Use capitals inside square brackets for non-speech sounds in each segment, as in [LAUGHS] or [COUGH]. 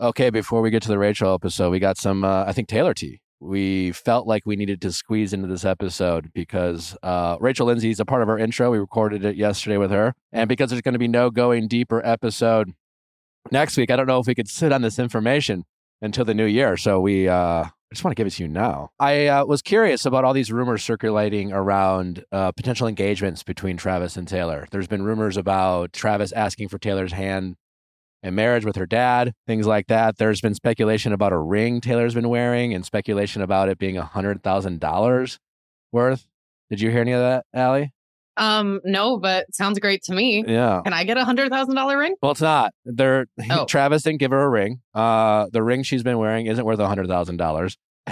Okay, before we get to the Rachel episode, we got some, uh, I think, Taylor tea. We felt like we needed to squeeze into this episode because uh, Rachel Lindsay is a part of our intro. We recorded it yesterday with her. And because there's going to be no going deeper episode next week, I don't know if we could sit on this information until the new year. So we uh, I just want to give it to you now. I uh, was curious about all these rumors circulating around uh, potential engagements between Travis and Taylor. There's been rumors about Travis asking for Taylor's hand in marriage with her dad, things like that. There's been speculation about a ring Taylor's been wearing and speculation about it being $100,000 worth. Did you hear any of that, Allie? Um, no, but sounds great to me. Yeah. Can I get a hundred thousand dollar ring? Well, it's not. There, Oh. Travis didn't give her a ring. Uh, the ring she's been wearing isn't worth a hundred thousand dollars. [LAUGHS]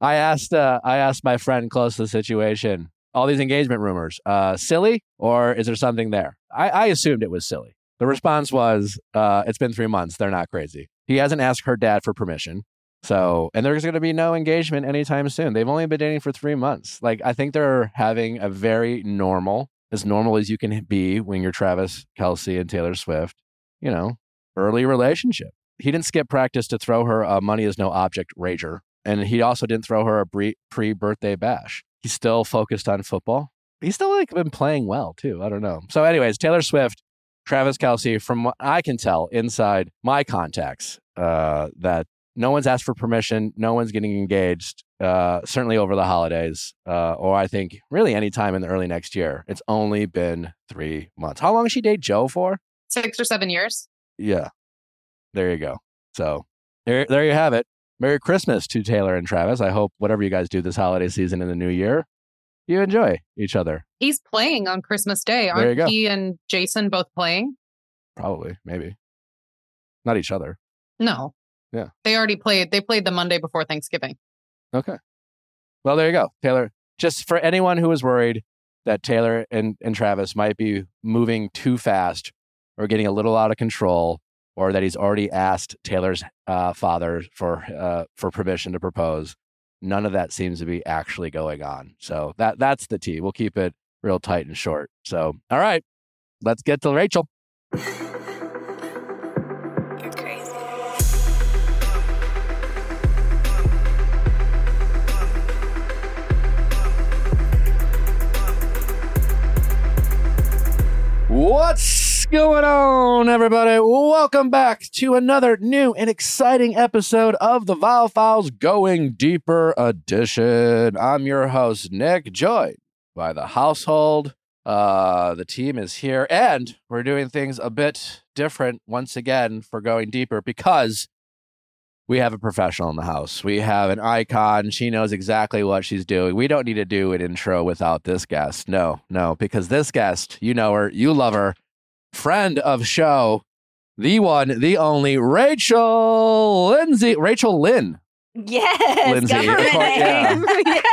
I asked, uh, I asked my friend close to the situation, all these engagement rumors, uh, silly or is there something there? I, I assumed it was silly. The response was, uh, it's been three months. They're not crazy. He hasn't asked her dad for permission. So, and there's going to be no engagement anytime soon. They've only been dating for three months. Like, I think they're having a very normal, as normal as you can be when you're Travis Kelce and Taylor Swift, you know, early relationship. He didn't skip practice to throw her a money is no object rager. And he also didn't throw her a pre birthday bash. He's still focused on football. He's still like been playing well too. I don't know. So, anyways, Taylor Swift, Travis Kelce, from what I can tell inside my contacts, uh, that no one's asked for permission. No one's getting engaged, uh, certainly over the holidays, uh, or I think really any time in the early next year. It's only been three months. How long did she date Joe for? Six or seven years. Yeah. There you go. So there, there you have it. Merry Christmas to Taylor and Travis. I hope whatever you guys do this holiday season in the new year, you enjoy each other. He's playing on Christmas Day. Aren't he and Jason both playing? Probably, maybe. Not each other. No. Yeah. They already played. They played the Monday before Thanksgiving. Okay. Well, there you go. Taylor, just for anyone who is worried that Taylor and, and Travis might be moving too fast or getting a little out of control, or that he's already asked Taylor's uh, father for uh, for permission to propose, none of that seems to be actually going on. So that that's the T. We'll keep it real tight and short. So, all right, let's get to Rachel. What's going on, everybody? Welcome back to another new and exciting episode of the Viall Files Going Deeper edition. I'm your host, Nick, joined by the household. Uh, the team is here, and we're doing things a bit different once again for going deeper because we have a professional in the house. We have an icon. She knows exactly what she's doing. We don't need to do an intro without this guest. No, no, because this guest, you know her, you love her, friend of show, the one, the only Rachel Lindsay, Rachel Lynn. Yes, Lindsay, government course, yeah. [LAUGHS] yes.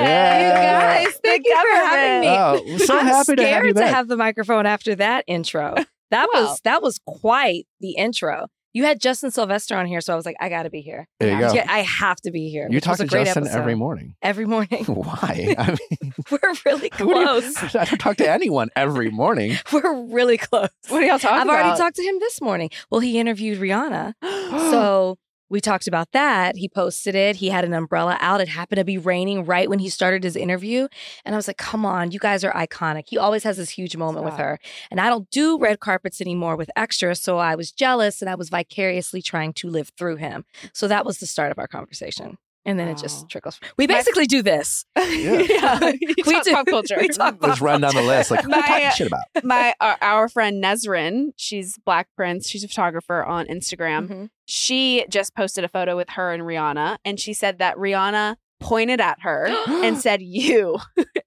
Yeah. You guys, thank you for having me. Oh, we're so I'm happy to have scared you to have the microphone after that intro. That Wow. was that was quite the intro. You had Justin Sylvester on here, so I was like, I got to be here. There you go. Yeah, I have to be here. You talk to Justin episode. every morning. Every morning. [LAUGHS] Why? [LAUGHS] I mean, [LAUGHS] We're really what do you- close. I don't talk to anyone every morning. We're really close. What are y'all talking about? I've about? already talked to him this morning. Well, he interviewed Rihanna. [GASPS] so we talked about that. He posted it. He had an umbrella out. It happened to be raining right when he started his interview. And I was like, come on, you guys are iconic. He always has this huge moment with her. And I don't do red carpets anymore with extras. So I was jealous and I was vicariously trying to live through him. So that was the start of our conversation. And then it just trickles. We My- basically do this. [LAUGHS] [LAUGHS] yeah, [LAUGHS] We we talk do. pop culture. We talk Let's run down the list. Like, who are My- talking shit about? My our, our friend Nezrin, she's Black Prince. She's a photographer on Instagram. Mhm. She just posted a photo with her and Rihanna, and she said that Rihanna pointed at her [GASPS] and said "you,"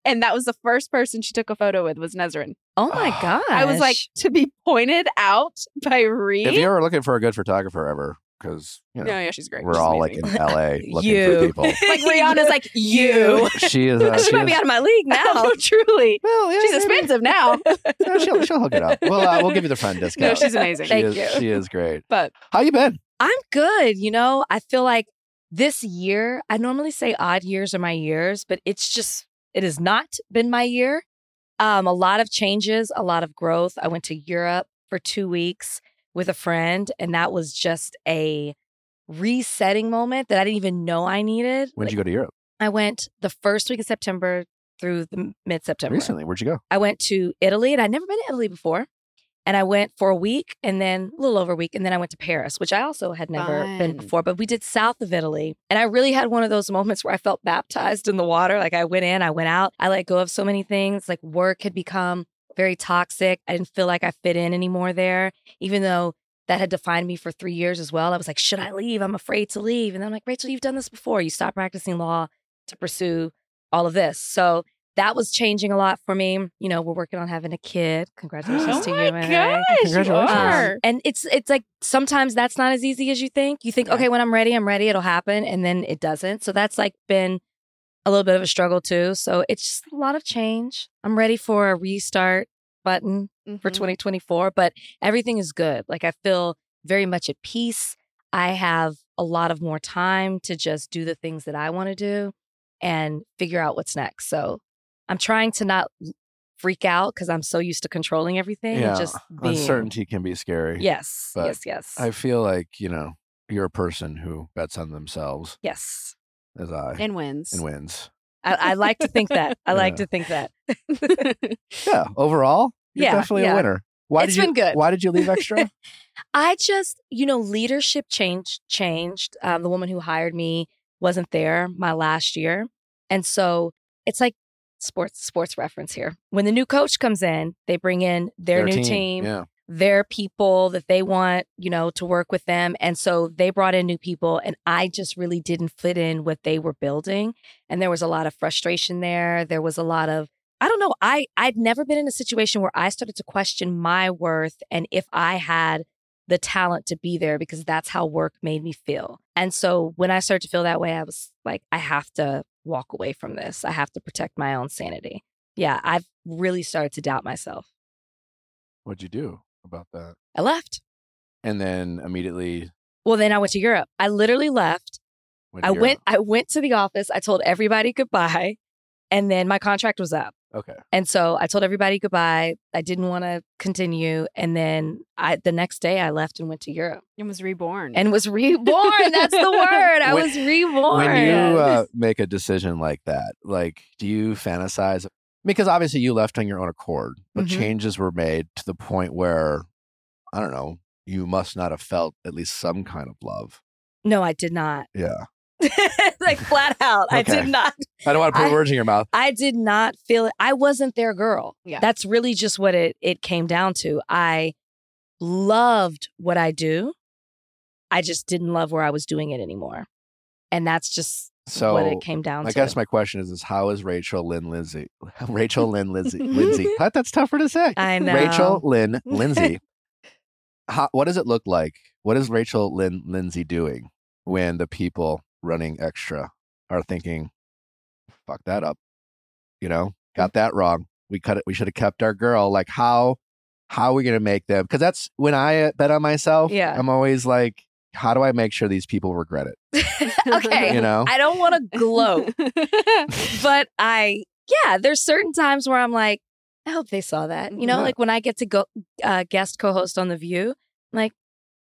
and that was the first person she took a photo with was Nezrin. Oh my God. [SIGHS] I was like, to be pointed out by Reed. If you're looking for a good photographer ever, because you know no, yeah, she's great. we're She's all like in [LAUGHS] LA looking for You. people. [LAUGHS] like Rihanna's like [LAUGHS] you. She is. Uh, she, she might be out of my league now. no, truly. well, yeah, She's maybe. expensive now. No, she'll, she'll hook it up. We'll, uh, we'll give you the friend discount. no, she's amazing. she Thank is, you. She is great. But How you been? I'm good. You know, I feel like this year, I normally say odd years are my years, but it's just, it has not been my year. Um, a lot of changes, a lot of growth. I went to Europe for two weeks, with a friend, and that was just a resetting moment that I didn't even know I needed. When'd you go to Europe? I went the first week of September through the mid September. Recently. Where'd you go? I went to Italy, and I'd never been to Italy before. And I went for a week and then a little over a week. And then I went to Paris, which I also had never been before. But we did south of Italy. And I really had one of those moments where I felt baptized in the water. Like I went in, I went out. I let go of so many things. Like work had become very toxic. I didn't feel like I fit in anymore there, even though that had defined me for three years as well. I was like, should I leave? I'm afraid to leave. And then I'm like, Rachel, you've done this before. You stopped practicing law to pursue all of this. So that was changing a lot for me. You know, we're working on having a kid. Congratulations oh to you. Renee. gosh, you Congratulations. Um, and it's it's like sometimes that's not as easy as you think. You think, Yeah. okay, when I'm ready, I'm ready, it'll happen, and then it doesn't. So that's like been a little bit of a struggle too. So it's just a lot of change. I'm ready for a restart button for Mhm. 2024, but everything is good. Like I feel very much at peace. I have a lot of more time to just do the things that I want to do and figure out what's next. So I'm trying to not freak out because I'm so used to controlling everything Yeah. and just being Uncertainty can be scary. Yes, yes, yes, I feel like, you know, you're a person who bets on themselves yes. As I and wins. and wins. I, I like to think that. I like to think that. [LAUGHS] Yeah. Overall, you're Yeah, definitely yeah. a winner. Why It's did you been good. why did you leave extra? [LAUGHS] I just, you know, leadership changed. Changed. Um, the woman who hired me wasn't there my last year, and so it's like sports sports reference here. When the new coach comes in, they bring in their, new team, Yeah. Their people that they want, you know, to work with them, and so they brought in new people, and I just really didn't fit in what they were building, and there was a lot of frustration there. There was a lot of I don't know. I I'd never been in a situation where I started to question my worth and if I had the talent to be there because that's how work made me feel. And so when I started to feel that way, I was like, I have to walk away from this. I have to protect my own sanity. Yeah, I've really started to doubt myself. What'd you do about that? I left. And then immediately Well, then I went to Europe. I literally left. went I to went I went to the office. I told everybody goodbye. And then my contract was up. Okay. And so I told everybody goodbye. I didn't want to continue. And then I the next day I left and went to Europe and was reborn. and was reborn. That's the word. I When- was reborn. When you uh, make a decision like that, like, do you fantasize? Because obviously you left on your own accord, but Mhm. changes were made to the point where, I don't know, you must not have felt at least some kind of love. no, I did not. Yeah. [LAUGHS] like flat out. [LAUGHS] I did not. I don't want to put I- words in your mouth. I did not feel it. I wasn't their girl. Yeah. That's really just what it it came down to. I loved what I do. I just didn't love where I was doing it anymore. And that's just So what it came down I to. guess my question is: Is how is Rachel Lynn Lindsay? [LAUGHS] Rachel Lynn Lindsay. Lindsay. [LAUGHS] That- That's tougher to say. I know. Rachel Lynn Lindsay. [LAUGHS] how, what does it look like? What is Rachel Lynn Lindsay doing when the people running extra are thinking, "Fuck that up," you know, got that wrong. We cut it. We should have kept our girl. Like how? How are we gonna make them? Because that's when I uh, bet on myself. Yeah. I'm always like, how do I make sure these people regret it? [LAUGHS] okay. You know. I don't want to gloat, [LAUGHS] but I, yeah, there's certain times where I'm like, I hope they saw that. You know, Yeah. like when I get to go uh, guest co-host on The View, I'm like,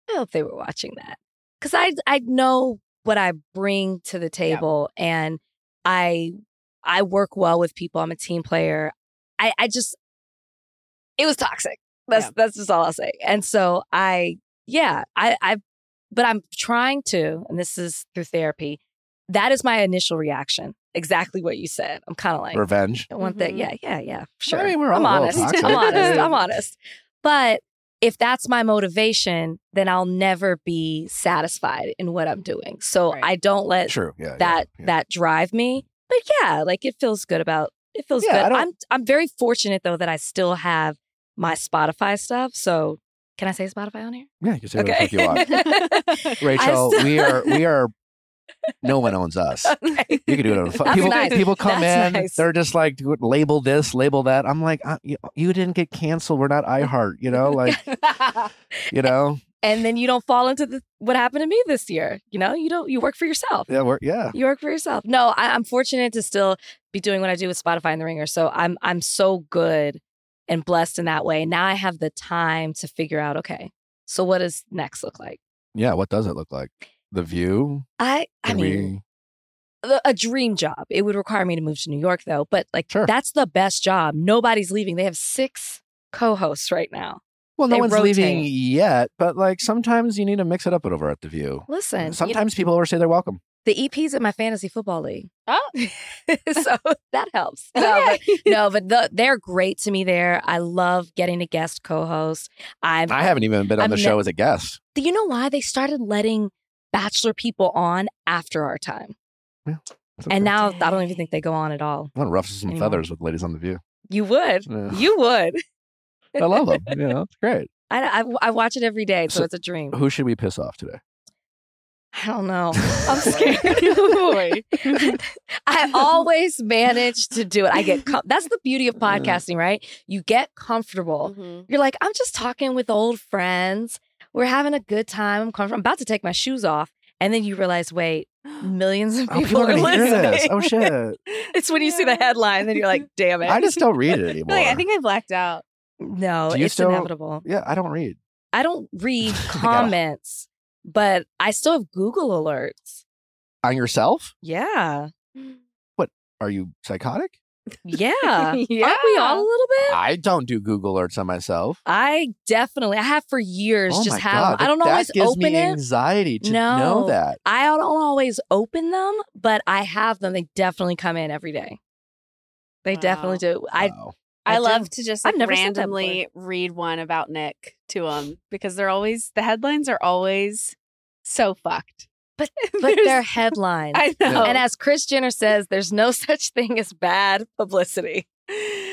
I hope they were watching that because I I know what I bring to the table, and I I work well with people. I'm a team player. I I just it was toxic. That's Yeah. that's just all I'll say. And so I yeah I I but I'm trying to, and this is through therapy. That is my initial reaction. Exactly what you said. I'm kind of like, Revenge. I want that. Mhm. Yeah, yeah, yeah. Sure. I mean, we're all I'm honest. toxic. I'm honest. I'm [LAUGHS] honest. But if that's my motivation, then I'll never be satisfied in what I'm doing. So Right. I don't let True. Yeah. yeah, that yeah. that drive me. But yeah, like it feels good about it feels Yeah, good. I'm I'm very fortunate though that I still have my Spotify stuff. So can I say Spotify on here? Yeah, you can say whatever the fuck you want. [LAUGHS] Rachel, still- we are we are [LAUGHS] no one owns us. Okay. You can do it on the phone. People, nice. people come That's in, nice. they're just like label this, label that. I'm like, uh, you, you didn't get canceled. We're not [LAUGHS] iHeart, you know, like you know, and then you don't fall into the what happened to me this year. You know, you don't you work for yourself. yeah, we're, yeah. You work for yourself. No, I, I'm fortunate to still be doing what I do with Spotify and the Ringer. So I'm I'm so good and blessed in that way. Now I have the time to figure out, okay, So what does next look like? Yeah, what does it look like? The View. I I Can mean we? a dream job. It would require me to move to New York though, but like Sure. that's the best job. Nobody's leaving. They have six co-hosts right now. Well, no one's leaving yet, but like sometimes you need to mix it up over at the View. Listen, Sometimes people overstay their welcome. The EPs at my fantasy football league. Oh. [LAUGHS] so [LAUGHS] that helps. [LAUGHS] No, but, no, but the, they're great to me there. I love getting a guest co-host. I'm I haven't even been on I'm the ne- show as a guest. Do you know why they started letting bachelor people on after our time? It's okay. And now I don't even think they go on at all. I want to ruffle some anymore. feathers with ladies on the View. You would. Yeah. You would. I love them. you know, it's great. I, I, I watch it every day, so, So- it's a dream. Who should we piss off today? I don't know. [LAUGHS] I'm scared. [LAUGHS] Boy. [LAUGHS] I always manage to do it. I get com- that's the beauty of podcasting, right? You get comfortable. Mhm. You're like, I'm just talking with old friends. We're having a good time. I'm comfortable. I'm about to take my shoes off, and then you realize, wait, [GASPS] millions of Oh, people, people are are listening. this. Oh shit! It's when you see the headline, then you're like, damn it. I just don't read it anymore. like I think I blacked out. no, it's still- inevitable. yeah, I don't read. I don't read comments, but I still have Google alerts. On yourself? Yeah. What? Are you psychotic? [LAUGHS] Yeah. Aren't we all a little bit? I don't do Google alerts on myself. I definitely, I have for years. oh just have. God. I don't that always gives open me it. anxiety to No. know that. I don't always open them, but I have them. They definitely come in every day. They definitely do. I Wow. I, I love to just like never said that randomly read one about Nick to him because they're always the headlines are always so fucked. But [LAUGHS] but There's- they're headlines. I know. And as Kris Jenner says, there's no such thing as bad publicity.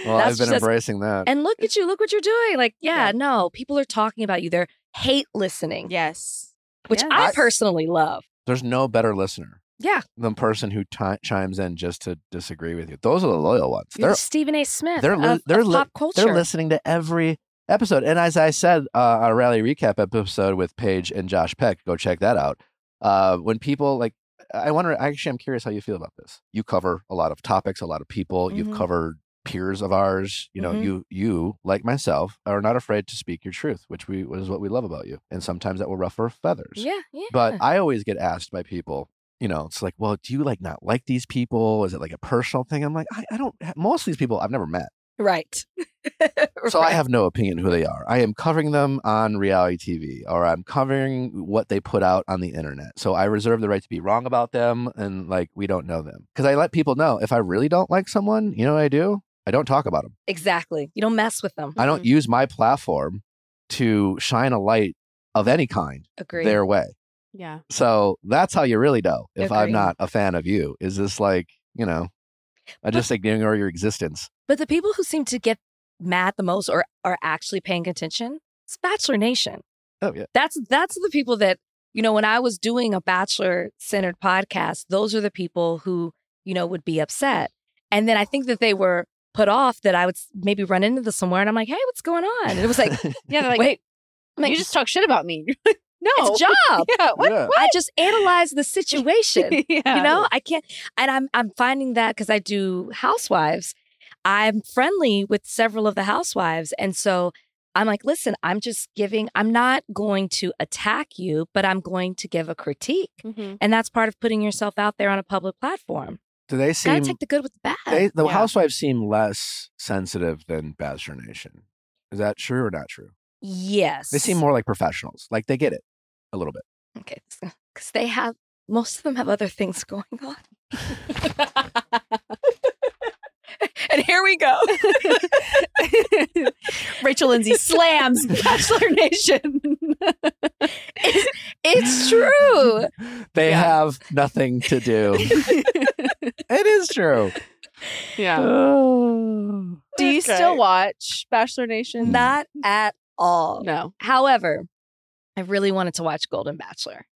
Well, That's I've been just- embracing that. And look at you, look what you're doing. Like, yeah, Yeah. no, people are talking about you. They're hate listening, yes. which Yes. I I- personally love. There's no better listener Yeah. than person who ti chimes in just to disagree with you. Those are the loyal ones. You're They're Stephen A. Smith they're of, they're of li- pop culture. they're listening to every episode. And as I said, uh, a rally recap episode with Paige and Josh Peck, go check that out. Uh, when people like, I wonder. Actually, I'm curious how you feel about this. You cover a lot of topics, a lot of people. You've Mhm. covered peers of ours. You know, Mhm. you you like myself are not afraid to speak your truth, which we is what we love about you. And sometimes that will ruffle feathers. Yeah, yeah. But I always get asked by people, you know, it's like, well, do you like not like these people? Is it like a personal thing? I'm like, I, I don't, most of these people I've never met. Right. [LAUGHS] So I have no opinion who they are. I am covering them on reality TV or I'm covering what they put out on the internet. So I reserve the right to be wrong about them and like we don't know them. Because I let people know if I really don't like someone, you know what I do? I don't talk about them. exactly. You don't mess with them. I don't use my platform to shine a light of any kind Agree. their way. Yeah. So that's how you really know if I'm not a fan of you. Is this like, you know, I just ignore your existence. But the people who seem to get mad the most or are actually paying attention, it's Bachelor Nation. Oh yeah. That's that's the people that, you know, when I was doing a bachelor centered podcast, those are the people who, you know, would be upset. And then I think that they were put off that I would maybe run into this somewhere and I'm like, hey, what's going on? And it was like, [LAUGHS] Yeah. They're like, wait, I'm like, you just talk shit about me. [LAUGHS] no. it's a job. [LAUGHS] Yeah. What? Yeah. I just analyze the situation. yeah. you know i can't and i'm i'm finding that because i do housewives i'm friendly with several of the housewives and so i'm like listen i'm just giving i'm not going to attack you but i'm going to give a critique Mhm. and that's part of putting yourself out there on a public platform Do they gotta seem take the good with the bad they, the Yeah. housewives seem less sensitive than Bachelor Nation. Is that true or not true? yes They seem more like professionals. Like they get it a little bit. okay because they have most of them have other things [LAUGHS] going on [LAUGHS] [LAUGHS] and here we go [LAUGHS] Rachel Lindsay slams [LAUGHS] Bachelor Nation. it's true They Yeah. have nothing to do. it is true. yeah. Oh. Do you Okay. still watch Bachelor Nation? Mm. Not at all. No. However, I really wanted to watch Golden Bachelor.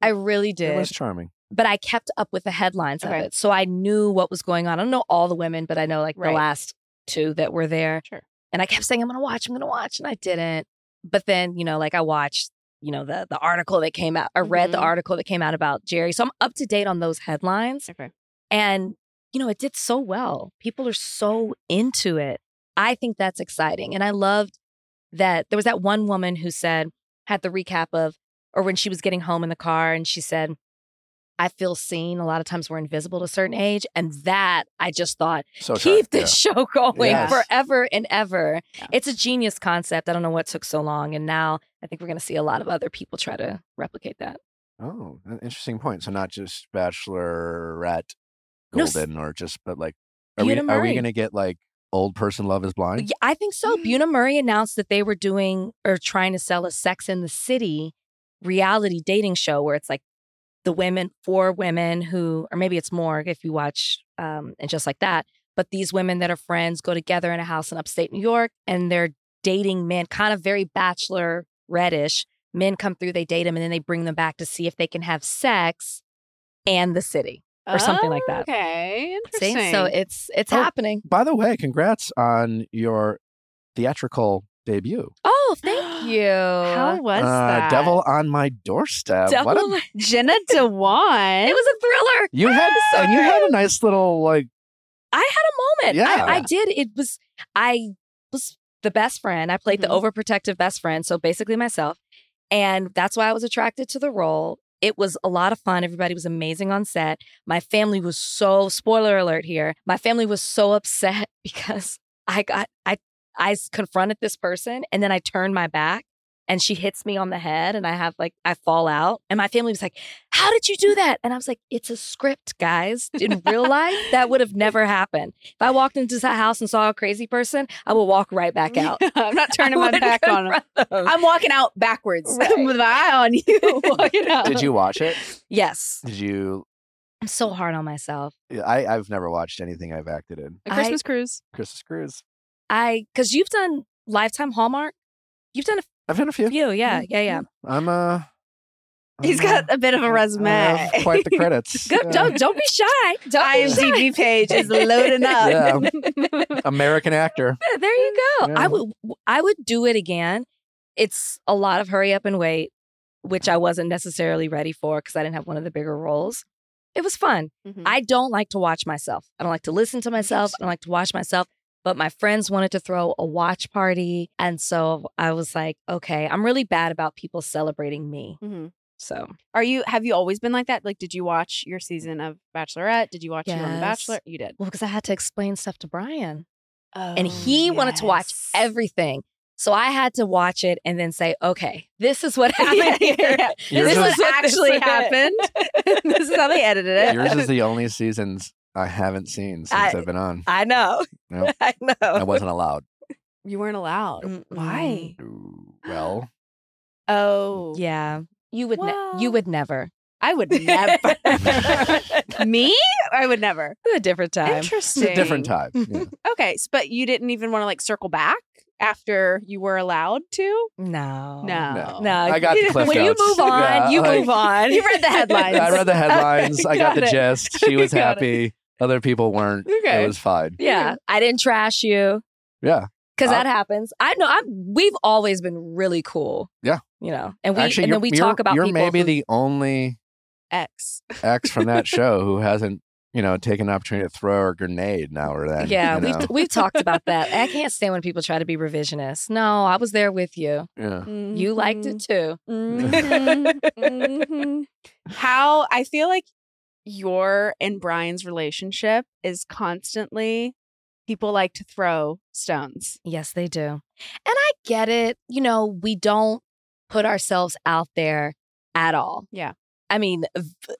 I really did. It was charming. But I kept up with the headlines Okay. of it. So I knew what was going on. I don't know all the women, but I know like Right. the last two that were there. Sure. And I kept saying, I'm going to watch, I'm going to watch. And I didn't. But then, you know, like I watched, you know, the, the article that came out, I read the Mhm. article that came out about Jerry. So I'm up to date on those headlines. Okay. And, you know, it did so well. People are so into it. I think that's exciting. And I loved that there was that one woman who said, had the recap of, or when she was getting home in the car and she said, I feel seen. A lot of times we're invisible to a certain age. And that I just thought, So keep this show [LAUGHS] going Yes. forever and ever. Yeah. It's a genius concept. I don't know what took so long. And now I think we're going to see a lot of other people try to replicate that. Oh, an interesting point. So not just Bachelorette No, Golden, or just but like, are we Buena are we gonna get like old person Love Is Blind? Yeah, I think so. Mm-hmm. Bunim/Murray announced that they were doing or trying to sell a Sex in the City reality dating show where it's like the women, four women who, or maybe it's more if you watch um, and just like that. But these women that are friends go together in a house in upstate New York and they're dating men, kind of very bachelor reddish. Men come through, they date them, and then they bring them back to see if they can have sex and the city or something like that. Okay, See, so it's it's Oh, happening. By the way, congrats on your theatrical debut. Oh, thank you. How [GASPS] was uh, that? Devil on my doorstep. Devil What a, [LAUGHS] Jenna Dewan. It was a thriller. you had and you had a nice little like I had a moment. Yeah. I, I did. It was I was the best friend. I played Mhm. the overprotective best friend, so basically myself. And that's why I was attracted to the role. It was a lot of fun. Everybody was amazing on set. My family was so spoiler alert here. My family was so upset [LAUGHS] because I got I I s- confronted this person and then I turned my back and she hits me on the head and I have like I fall out and my family was like, "How did you do that?" And I was like, "It's a script, guys. In real life, that would have never happened. If I walked into that house and saw a crazy person, I would walk right back out. [LAUGHS] I'm not turning I my back on him. confront them. I'm walking out backwards [LAUGHS] Right. with my eye on you. [LAUGHS] walking out. Did you watch it? Yes, Did you? I'm so hard on myself. I I've never watched anything I've acted in. A Christmas cruise. Christmas Cruise. I because you've done Lifetime Hallmark. You've done a I've done a few. few, yeah, yeah, yeah. I'm uh He's I'm, uh, got a bit of a resume. have quite the [LAUGHS] credits. Good. Yeah. Don't don't be shy. Don't be shy. IMDb page is loading [LAUGHS] up. Yeah. [LAUGHS] American actor. There you go. Yeah. I would I would do it again. It's a lot of hurry up and wait, which I wasn't necessarily ready for because I didn't have one of the bigger roles. It was fun. Mhm. I don't like to watch myself. I don't like to listen to myself. I don't like to watch myself. But my friends wanted to throw a watch party. And so I was like, okay, I'm really bad about people celebrating me. Mhm. So Are you? Have you always been like that? Like, did you watch your season of Bachelorette? Did you watch you on The Bachelor? You did. well, because I had to explain stuff to Bryan. Oh, and he wanted to watch everything. So I had to watch it and then say, okay, this is what [LAUGHS] happened here. yeah, yeah. This is- is what actually happened. [LAUGHS] this is how they edited it. Yours is [LAUGHS] the only seasons I haven't seen since I, I- have been on. I know. Nope. [LAUGHS] I know. I wasn't allowed. You weren't allowed. Mm-mm. Why? Well, Oh, Yeah. You would ne- you would never. I would [LAUGHS] never. [LAUGHS] Me? I would never. a different time. Interesting. it's a different time. Yeah. Okay, s- but you didn't even want to like circle back after you were allowed to. No. No. No. I got the You- cliff when you move on, Yeah, you like- move on. You read the headlines. I read the headlines. I got, Got the gist. She was happy. it. Happy. Other people weren't. Okay. It was fine. Yeah. I didn't trash you. Yeah. Because that happens. I know I'm we've always been really cool. Yeah. You know. And we Actually, and then we you're- talk about You're people maybe who- the only X. ex from that [LAUGHS] show who hasn't, you know, taken an opportunity to throw a grenade now or then. Yeah, you know? we've we've talked about that. [LAUGHS] I can't stand when people try to be revisionist. No, I was there with you. yeah. You liked it too. Mhm. Mhm. [LAUGHS] How I feel like your and Bryan's relationship is constantly people like to throw stones. Yes, they do. And I get it. You know, we don't put ourselves out there at all. Yeah. I mean,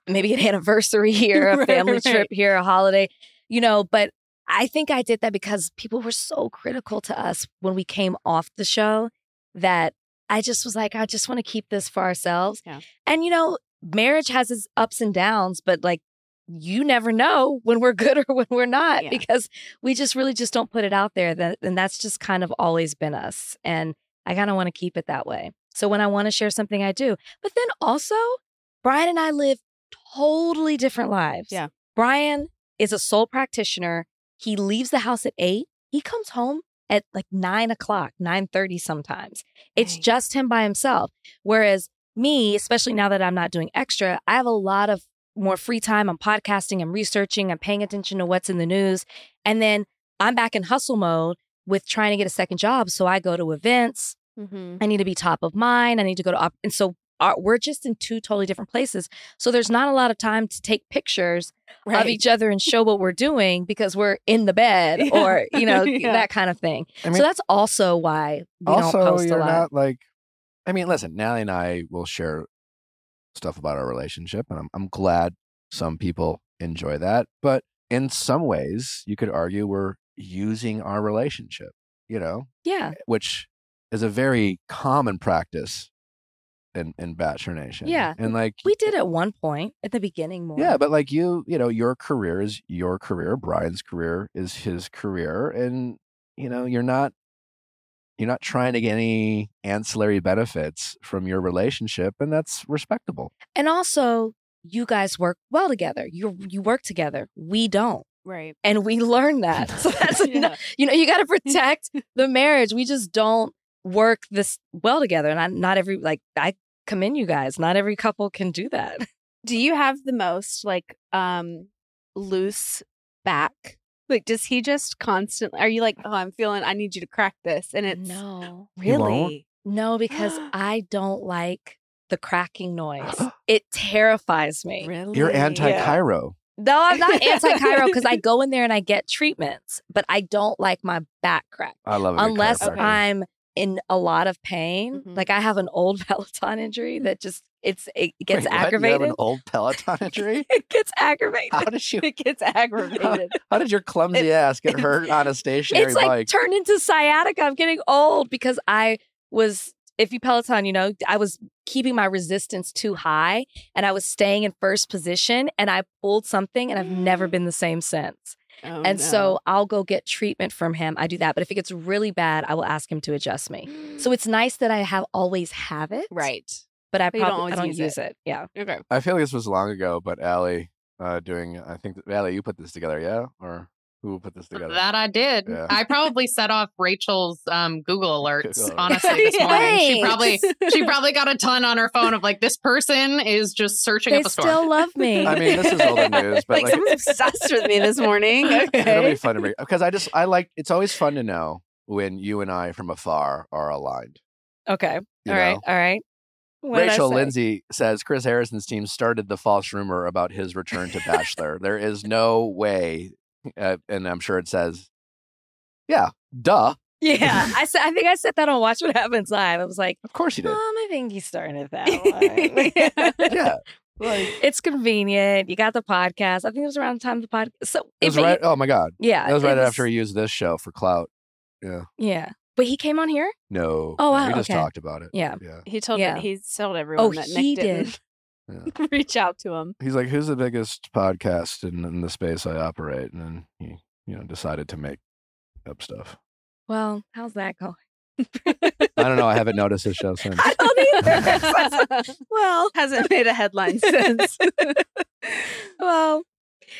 maybe an [LAUGHS] anniversary here, a [LAUGHS] Right, family right. trip here, a holiday, you know, but I think I did that because people were so critical to us when we came off the show that I just was like, I just want to keep this for ourselves. Yeah. And, you know, marriage has its ups and downs, but like, you never know when we're good [LAUGHS] or when we're not Yeah. because we just really just don't put it out there. That, and that's just kind of always been us. And I kind of want to keep it that way. So when I want to share something, I do. But then also, Bryan and I live totally different lives. Yeah. Bryan is a sole practitioner. He leaves the house at eight. He comes home at like nine o'clock, nine thirty sometimes. It's Dang. just him by himself. Whereas me, especially now that I'm not doing extra, I have a lot of more free time. I'm podcasting, I'm researching, I'm paying attention to what's in the news. And then I'm back in hustle mode with trying to get a second job. So I go to events, Mm-hmm. I need to be top of mind. I need to go to op- and so our, we're just in two totally different places. So there's not a lot of time to take pictures of each other and show what we're doing because we're in the bed Yeah. [LAUGHS] or you know Yeah. that kind of thing. I mean, so that's also why we also, don't post a you're lot. not like. I mean, listen, Natalie and I will share stuff about our relationship, and I'm I'm glad some people enjoy that. But in some ways, you could argue we're using our relationship. You know, yeah, eh, which is a very common practice in in Bachelor Nation. Yeah. and like we did eh at one point at the beginning more. Yeah, but like you, you know, your career is your career. Bryan's career is his career, and you know, you're not you're not trying to get any ancillary benefits from your relationship, and that's respectable. and also you guys work well together. You you work together. We don't. Right. And we learn that. [LAUGHS] So that's [LAUGHS] Yeah. you know, you got to [LAUGHS] protect the marriage. We just don't work this well together. And I, not every, like, I commend you guys. Not every couple can do that. Do you have the most like um loose back? Like, does he just constantly? Are you like, oh, I'm feeling, I need you to crack this, and it's no, really no, because [GASPS] I don't like the cracking noise. [GASPS] It terrifies me. really You're anti chiro. No, I'm not anti chiro because I [LAUGHS] go in there and I get treatments, but I don't like my back crack I love it. unless. I'm in a lot of pain. Mhm. Like I have an old [LAUGHS] Peloton injury that just it's it gets Wait, what? You have aggravated. an old Peloton [LAUGHS] injury. it gets aggravated. How did you? [LAUGHS] It gets aggravated. How did your clumsy ass get hurt on a stationary It's like bike? turned into sciatica. I'm getting old because I was, if you Peloton, you know, I was keeping my resistance too high and I was staying in first position and I pulled something and I've never [GASPS] been the same since. Oh, and no. so I'll go get treatment from him. I do that. But if it gets really bad, I will ask him to adjust me. So it's nice that I have always have it. right. But I But you don't always I don't use use, it. it. Yeah. Okay. I feel like this was long ago, but Allie uh, doing. I think that, Allie, you put this together, yeah, or who put this together? That I did. Yeah. I probably set off Rachel's um, Google [LAUGHS] alerts. Honestly, this [LAUGHS] morning she probably she [LAUGHS] probably got a ton on her phone of like this person is just searching They up a storm. still love me. I mean, this is all the news, but like, like, someone's obsessed with me this morning. Okay. it'll be fun to read because I just I like. It's always fun to know when you and I from afar are aligned. okay. you All right. know? All right. What Rachel say? Lindsay says Chris Harrison's team started the false rumor about his return to Bachelor. there is no way, uh, and I'm sure it says, yeah, duh. Yeah, [LAUGHS] I said. I think I said that on Watch What Happens Live. I was like, Of course you did. um, I think he started [LAUGHS] that one. [LAUGHS] yeah, like it's convenient. You got the podcast. I think it was around the time of the podcast. So it was but right. he- Oh my god, yeah, that was it right after he used this show for clout. Yeah, Yeah, but he came on here. no. Oh, no, wow, we just okay. talked about it. Yeah. yeah. He told Yeah. he told everyone Oh, that he Nick didn't Yeah. [LAUGHS] reach out to him. He's like, "Who's the biggest podcast in, in the space I operate?" And then he, you know, decided to make up stuff. Well, how's that going? I don't know. I haven't noticed his show [LAUGHS] since. I don't either. [LAUGHS] well, Hasn't made a headline since. well,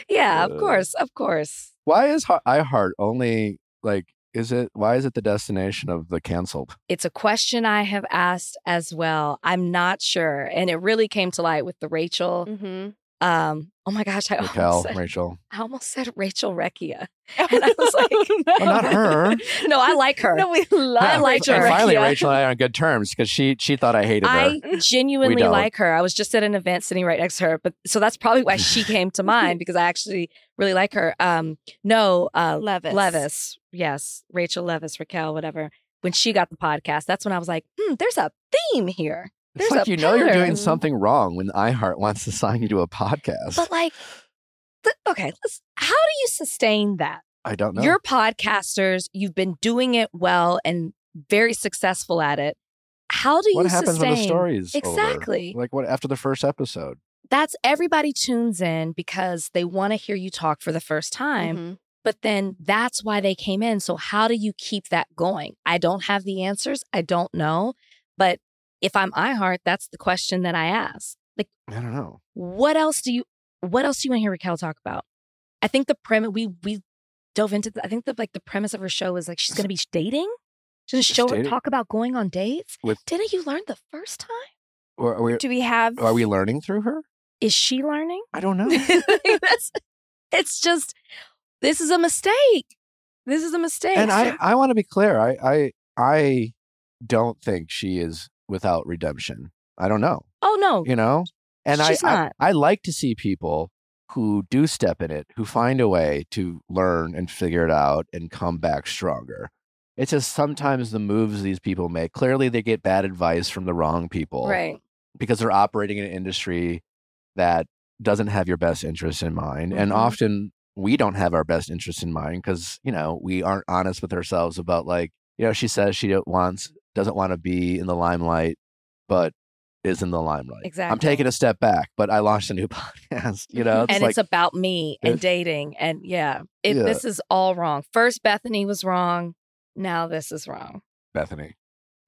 yeah, Uh, of course, of course. Why is iHeart only like? Is it why is it the destination of the canceled? It's a question I have asked as well. I'm not sure, and it really came to light with the Rachel. mm-hmm. Um, oh my gosh, I Raquel, almost said, Rachel. I almost said Rachel Recchia. [LAUGHS] And I was like, [LAUGHS] Oh, not her. [LAUGHS] No, I like her. No, we love I like and finally, Rachel and I are on good terms because she she thought I hated her. I genuinely like her. I was just at an event sitting right next to her, but so that's probably why she came to mind because I actually really like her. Um, no, uh, Leviss. Leviss, yes, Rachel Leviss, Raquel, whatever. When she got the podcast, that's when I was like, hmm, there's a theme here. It's like a you know you're doing something wrong when iHeart wants to sign you to a podcast. But like, th- okay, let's. How do you sustain that? I don't know. You're podcasters. You've been doing it well and very successful at it. How do you what happens sustain? when the story's over? Exactly. Like what after the first episode? That's everybody tunes in because they want to hear you talk for the first time. Mhm. But then that's why they came in. So how do you keep that going? I don't have the answers. I don't know. But if I'm iHeart, that's the question that I ask. Like, I don't know. what else do you what else do you want to hear Raquel talk about? I think the premise we we dove into the, I think the like the premise of her show is like she's gonna be dating. She's gonna Just show her talk about going on dates. With- Didn't you learn the first time? Or are we Do we have? are we learning through her? Is she learning? I don't know. [LAUGHS] That's, it's just this is a mistake. This is a mistake. and I, I want to be clear. I, I, I don't think she is without redemption. I don't know. Oh no, You know? And She's I, not. I I like to see people who do step in it, who find a way to learn and figure it out and come back stronger. It's just sometimes the moves these people make. Clearly, they get bad advice from the wrong people, right? Because they're operating in an industry that doesn't have your best interests in mind, and Mhm. often we don't have our best interests in mind because you know we aren't honest with ourselves about like you know she says she wants doesn't want to be in the limelight, but is in the limelight. Exactly. I'm taking a step back, but I launched a new [LAUGHS] podcast. You know, it's and like it's about me and dating, and yeah, it, Yeah. this is all wrong. First, Bethenny was wrong. Now this is wrong. Bethenny.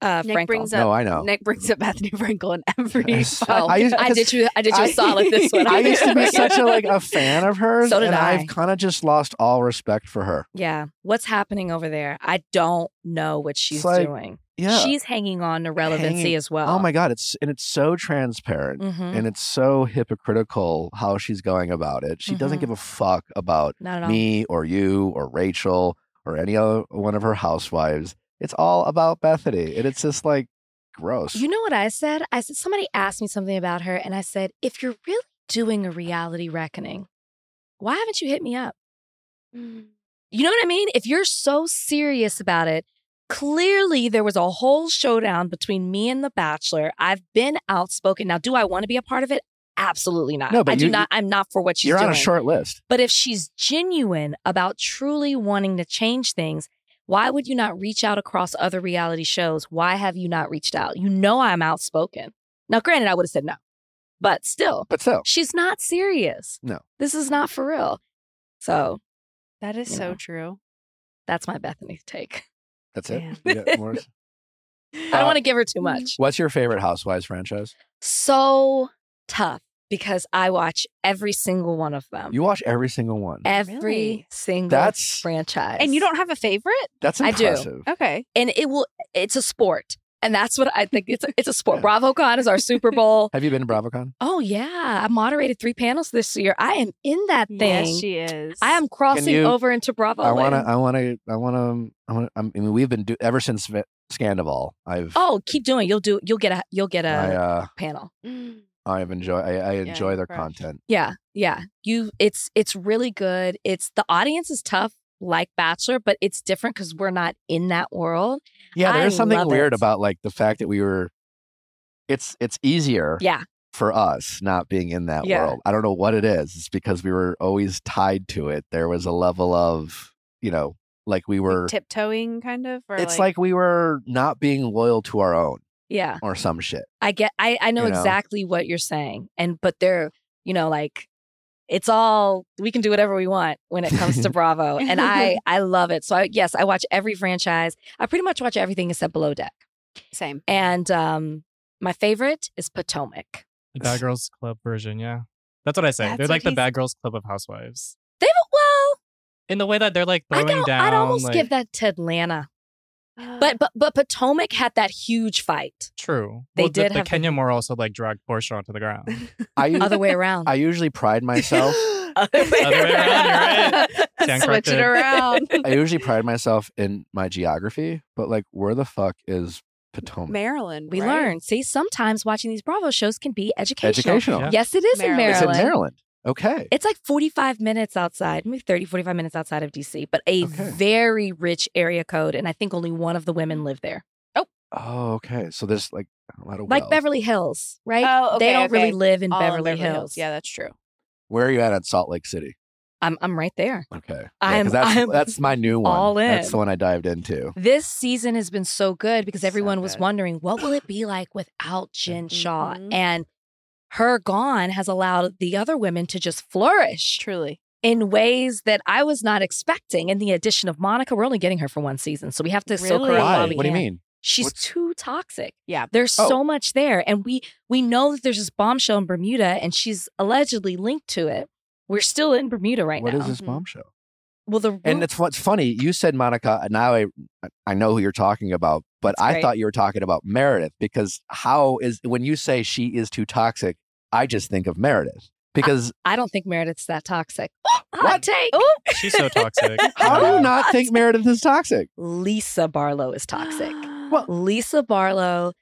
Uh, Nick Frankel. brings up No, I know. Nick brings up Bethenny Frankel in every. Yes. [LAUGHS] Oh, I I, used- did you. I did you a I- solid this [LAUGHS] one. I used to be [LAUGHS] such a like a fan of hers, So did and I. I've kind of just lost all respect for her. Yeah, what's happening over there? I don't know what she's like, doing. Yeah. She's hanging on to relevancy Hanging- as well. Oh my god, it's and it's so transparent Mhm. and it's so hypocritical how she's going about it. She doesn't Mhm. give a fuck about Not at all. me or you or Rachel or any other one of her housewives. It's all about Bethenny, and it's just like gross. You know what I said? I said somebody asked me something about her, and I said, if you're really doing a reality reckoning, why haven't you hit me up? Mm. You know what I mean? If you're so serious about it, clearly there was a whole showdown between me and The Bachelor. I've been outspoken. Now, do I want to be a part of it? Absolutely not. No, but I do you- not. I'm not for what she's You're doing. on a short list. But if she's genuine about truly wanting to change things, why would you not reach out across other reality shows? Why have you not reached out? You know I'm outspoken. Now, granted, I would have said no, but still, But still, she's not serious. No. This is not for real. So That is so know. true. that's my Bethenny take. that's it. Damn. You got? I Uh, don't want to give her too much. What's your favorite Housewives franchise? So tough because I watch every single one of them. You watch every single one. every Really? single That's- franchise. And you don't have a favorite? That's I do. impressive. Okay. and it will it's a sport. And that's what I think it's a, it's a sport. BravoCon is our Super Bowl. [LAUGHS] Have you been to BravoCon? Oh yeah, I moderated three panels this year. I am in that thing. Yes, she is. I am crossing you- over into Bravo. I want to. I want to. I want to. I want. I mean, we've been do, ever since Vi- Scandoval. I've. Oh, keep doing. You'll do. You'll get a. You'll get a I. Uh, panel. I've enjoy. I, I enjoy their fresh. content. Yeah, yeah. You. It's it's really good. It's the audience is tough, like Bachelor, but it's different because we're not in that world. Yeah, I there's something weird it. about like the fact that we were. It's it's easier Yeah, for us not being in that Yeah. world. I don't know what it is. It's because we were always tied to it. There was a level of you know, like we were. Like tiptoeing, kind of. Or it's like we were not being loyal to our own yeah. or some shit. I get. I I know, You know? exactly what you're saying, and but they're you know like. It's all we can do whatever we want when it comes to [LAUGHS] Bravo, and I [LAUGHS] I love it. So I, yes, I watch every franchise. I pretty much watch everything except Below Deck. same. And um, my favorite is Potomac. The Bad Girls Club version, yeah. That's what I say. That's they're like the Bad Girls Club of Housewives. They've well, In the way that they're like I throwing don't, down. I'd almost like, give that to Atlanta. But but but Potomac had that huge fight. True. They well, did The, have the- Kenya Moore also like dragged Porsha onto the ground. I [LAUGHS] u- Other way around. I usually pride myself. [LAUGHS] Other way Other way around, you're right. Stand [LAUGHS] Switch it around. I usually pride myself in my geography, but like, where the fuck is Potomac? Maryland. We right? learn. See, sometimes watching these Bravo shows can be educational. Educational. Yeah. Yes, it is in Maryland. It's in Maryland. Maryland. Okay. It's like 45 minutes outside, maybe 30, 45 minutes outside of DC, but a Okay. very rich area code. And I think only one of the women live there. Oh, Oh, okay. So there's like a lot of Like wells. Beverly Hills, right? Oh, okay, they don't really live in All Beverly, Hills. Yeah, that's true. Where are you at at Salt Lake City? I'm, I'm right there. Okay. Yeah, I'm- 'cause that's I'm that's my new [LAUGHS] one. all in. That's the one I dived into. This season has been so good because So everyone was wondering what will it be like without Jen Shah? Mhm. And her gone has allowed the other women to just flourish Truly. in ways that I was not expecting. And the addition of Monica, we're only getting her for one season, so we have to soak her Really? up while Why? we What do you mean? She's What's- too toxic. Yeah. There's Oh. so much there, and we we know that there's this bombshell in Bermuda, and she's allegedly linked to it. We're still in Bermuda right What now. What is this Mhm. bombshell? Well, the And it's what's funny. You said Monica. and Now I I know who you're talking about, but That's I great. thought you were talking about Meredith because how is when you say she is too toxic, I just think of Meredith because I don't think Meredith's that toxic. [GASPS] Hot What? take. Oh. [LAUGHS] She's so toxic. [LAUGHS] how do you not think Meredith is toxic? Lisa Barlow is toxic. [GASPS] Well- Lisa Barlow,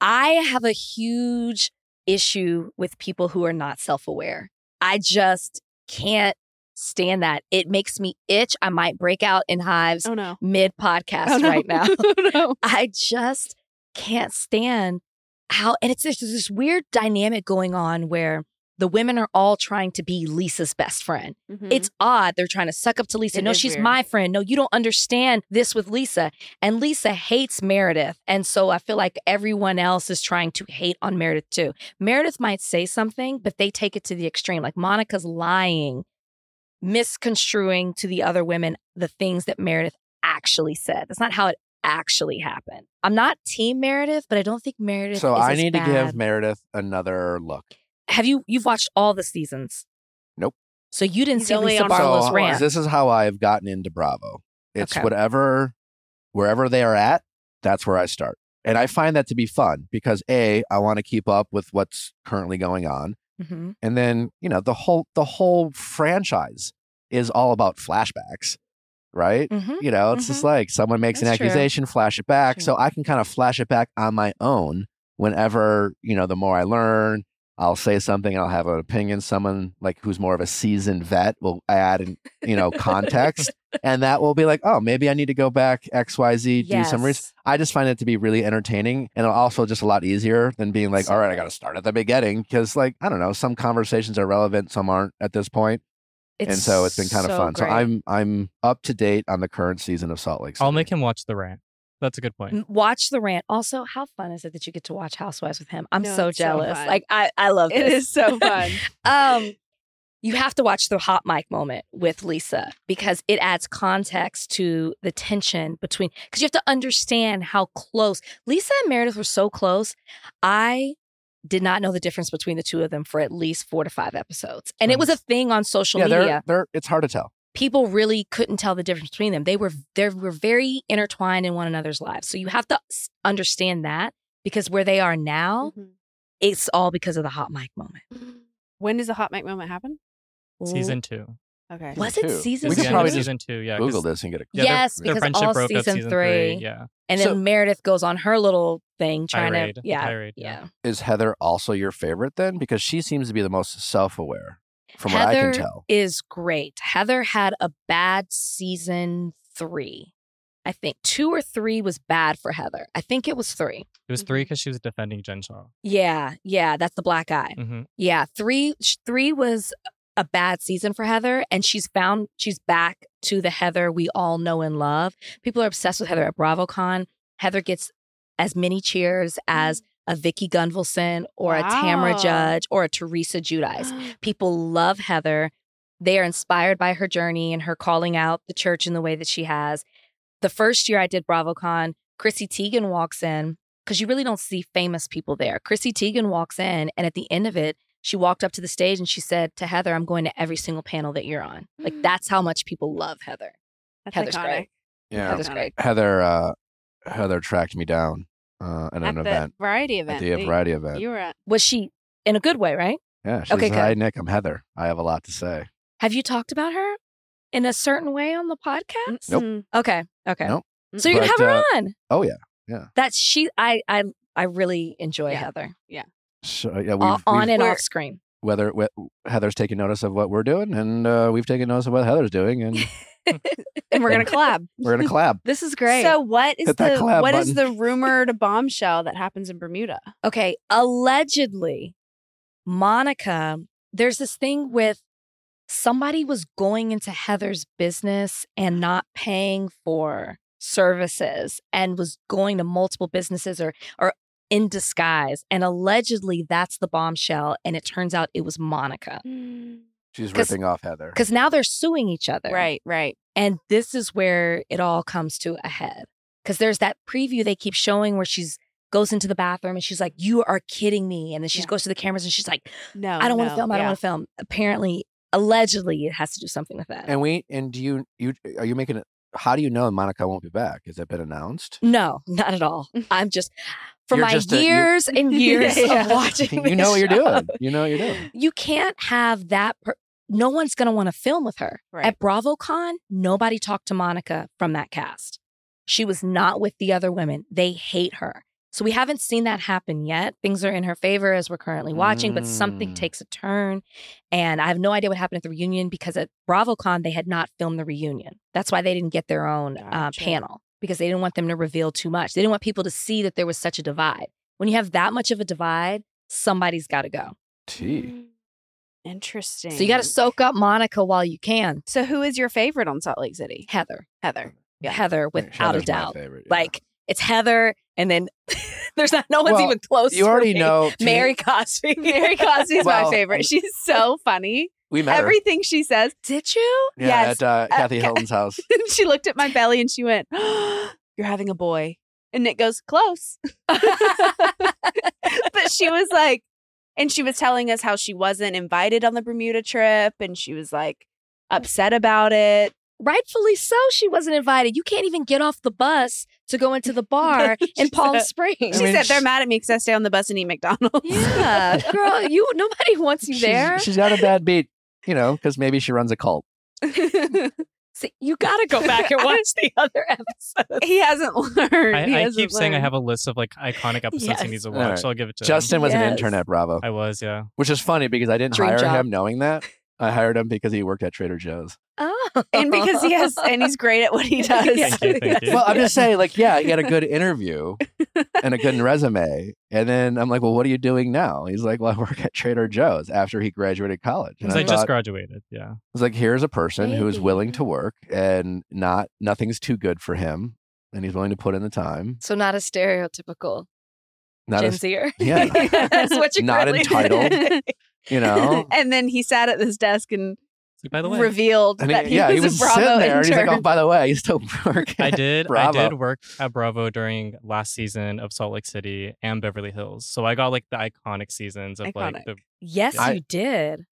I have a huge issue with people who are not self aware. I just can't stand that. It makes me itch. I might break out in hives oh no. mid podcast Oh, no. right now. [LAUGHS] oh, no. [LAUGHS] I just can't stand how, and it's this, this weird dynamic going on where the women are all trying to be Lisa's best friend. Mhm. It's odd. They're trying to suck up to Lisa. It no, she's weird. my friend. No, you don't understand this with Lisa. And Lisa hates Meredith. And so I feel like everyone else is trying to hate on Meredith too. Meredith might say something, but they take it to the extreme. Like Monica's lying, misconstruing to the other women the things that Meredith actually said. That's not how it actually happened. I'm not team Meredith, but I don't think Meredith So is I as need to give. Meredith another look. Have you you've watched all the seasons? Nope. So you didn't He's see only Lisa Barlow's so rant. this is how I've gotten into Bravo. It's Okay. whatever, wherever they are at, that's where I start. And I find that to be fun because A, I want to keep up with what's currently going on. Mhm. And then, you know, the whole the whole franchise is all about flashbacks, right? Mhm. You know, it's just like someone makes an That's true. accusation, flash it back. True. So I can kind of flash it back on my own whenever, you know, the more I learn, I'll say something, I'll have an opinion. Someone like who's more of a seasoned vet will add in, you know, context. [LAUGHS] and that will be like, oh, maybe I need to go back XYZ, do some research. I just find it to be really entertaining and also just a lot easier than being like, So all right, I got to start at the beginning because, like, I don't know, some conversations are relevant, some aren't at this point, and so it's been kind of so fun. So. I'm I'm up to date on the current season of Salt Lake City. I'll make him watch the rant. That's a good point. Watch the rant. Also, how fun is it that you get to watch Housewives with him? I'm No, so it's so jealous. like I, I love It this. is so [LAUGHS] fun. Um, you have to watch the hot mic moment with Lisa because it adds context to the tension between. Because you have to understand how close Lisa and Meredith were so close. I did not know the difference between the two of them for at least four to five episodes, and it was a thing on social yeah, media. they're they're it's hard to tell. People really couldn't tell the difference between them. They were they were very intertwined in one another's lives. So you have to understand that because where they are now, Mhm. it's all because of the hot mic moment. When does the hot mic moment happen? Season two. Okay. was it two. season We It's could the two? end of probably just season two. Yeah. Google this and get a Yeah, Yes, their, because friendship all broke up season season three. Yeah. And then So- Meredith goes on her little thing trying Tirade, to yeah, tirade, yeah. yeah. Is Heather also your favorite then? Because she seems to be the most self aware, from what I Heather can tell. is great. Heather had a bad season 3. I think 2 or 3 was bad for Heather. I think it was 3. It was three because she was defending Jen Shah. Yeah, yeah, that's the black eye. hmm Yeah, three three was a bad season for Heather, and she's found she's back to the Heather we all know and love. People are obsessed with Heather at BravoCon. Heather gets as many cheers as a Vicki Gunvalson or a Tamra Wow. Judge or a Teresa Giudice. [GASPS] People love Heather. They are inspired by her journey and her calling out the church in the way that she has. The first year I did BravoCon, Chrissy Teigen walks in because you really don't see famous people there. Chrissy Teigen walks in, and at the end of it, she walked up to the stage and she said to Heather, I'm going to every single panel that you're on. Like, that's how much people love Heather. That's Heather's iconic. great. Yeah, Heather's great. Heather uh, Heather tracked me down uh, at an At the event variety at event. the that variety event. You were at. Was she in a good way, right? yeah, she's Okay, like, hi. Nick, I'm Heather. I have a lot to say. Have you talked about her in a certain way on the podcast? Nope. Okay. Okay. Nope. So you're gonna But, have her uh, on. Oh yeah, yeah. That's she I I I really enjoy Yeah. Heather. So yeah, we've, O- on we've- and We're- off screen. Whether wh- Heather's taking notice of what we're doing, and uh, we've taken notice of what Heather's doing, and [LAUGHS] And we're gonna collab. [LAUGHS] we're gonna collab. [LAUGHS] This is great. So what is Hit that the collab what is button. the rumored bombshell that happens in Bermuda? Okay, allegedly, Monica, there's this thing with somebody was going into Heather's business and not paying for services and was going to multiple businesses or or in disguise. And allegedly that's the bombshell. And it turns out it was Monica. Mm. She's ripping off Heather. Because now they're suing each other. Right, right. And this is where it all comes to a head. Because there's that preview they keep showing where she's goes into the bathroom and she's like, You are kidding me. And then she Yeah. goes to the cameras and she's like, No, I don't want to no, film. I don't want to film. Apparently, allegedly, it has to do something with that. And we and do you you are you making it? How do you know Monica won't be back? Has that been announced? no, not at all. [LAUGHS] I'm just for You're my just a- years and [LAUGHS] years Yeah. of watching. you know what this you're show, doing. You know what you're doing. You can't have that. Per- no one's going to want to film with her Right. at BravoCon. Nobody talked to Monica from that cast. She was not with the other women. They hate her. So we haven't seen that happen yet. Things are in her favor as we're currently watching, but something Mm. takes a turn. And I have no idea what happened at the reunion because at BravoCon, they had not filmed the reunion. That's why they didn't get their own uh, panel because they didn't want them to reveal too much. They didn't want people to see that there was such a divide. When you have that much of a divide, somebody's got to go. T. Interesting. Mm. So you got to soak up Monica while you can. So who is your favorite on Salt Lake City? Heather. Heather. Yeah. Heather, without a Heather's my doubt. favorite, yeah. Like it's Heather, and then [LAUGHS] there's not no one's Well, even close. To you already me. know Mary Cosby. Mary Cosby's Well, my favorite. She's so funny. We met her. Everything she says. Did you? Yeah, yes. at uh, Kathy Ca- Hilton's [LAUGHS] house. she looked at my belly and she went, [GASPS] You're having a boy. And Nick goes, Close. [LAUGHS] but she was like, and she was telling us how she wasn't invited on the Bermuda trip and she was like upset about it. Rightfully so. She wasn't invited. You can't even get off the bus to go into the bar [LAUGHS] in Palm said- Springs. She mean, said they're sh- mad at me because I stay on the bus and eat McDonald's. yeah, girl, you nobody wants you She's- there. she's got a bad beat, you know, because maybe she runs a cult. [LAUGHS] See, you got to go back and [LAUGHS] watch the other episodes. he hasn't [LAUGHS] learned. I, He I hasn't keep saying I have a list of like iconic episodes Yes. he needs to watch. right. So I'll give it to him. Justin was an Yes. intern at Bravo, I was, yeah. which is funny because I didn't Dream hire job. him knowing that. I hired him because he worked at Trader Joe's. Oh. and because he has and he's great at what he [LAUGHS] does. Thank you, [LAUGHS] thank you. Well, I'm just saying, like, yeah, he had a good [LAUGHS] interview and a good resume. And then I'm like, well, what are you doing now? He's like, well, I work at Trader Joe's after he graduated college. And Because I, I, just thought, graduated. Yeah. I was like, here's a person who is willing to work and not nothing's too good for him, and he's willing to put in the time. So not a stereotypical Not Gen as Zer. yeah. That's what you're Not entitled. Saying. you know. [LAUGHS] and then he sat at this desk and by the way, revealed And that he, he yeah, was, he was a Bravo sitting there, and he's like, "Oh, by the way, I used to work." I at did. Bravo. I did work at Bravo during last season of Salt Lake City and Beverly Hills. So I got like the iconic seasons of like the. Yes, I- you did.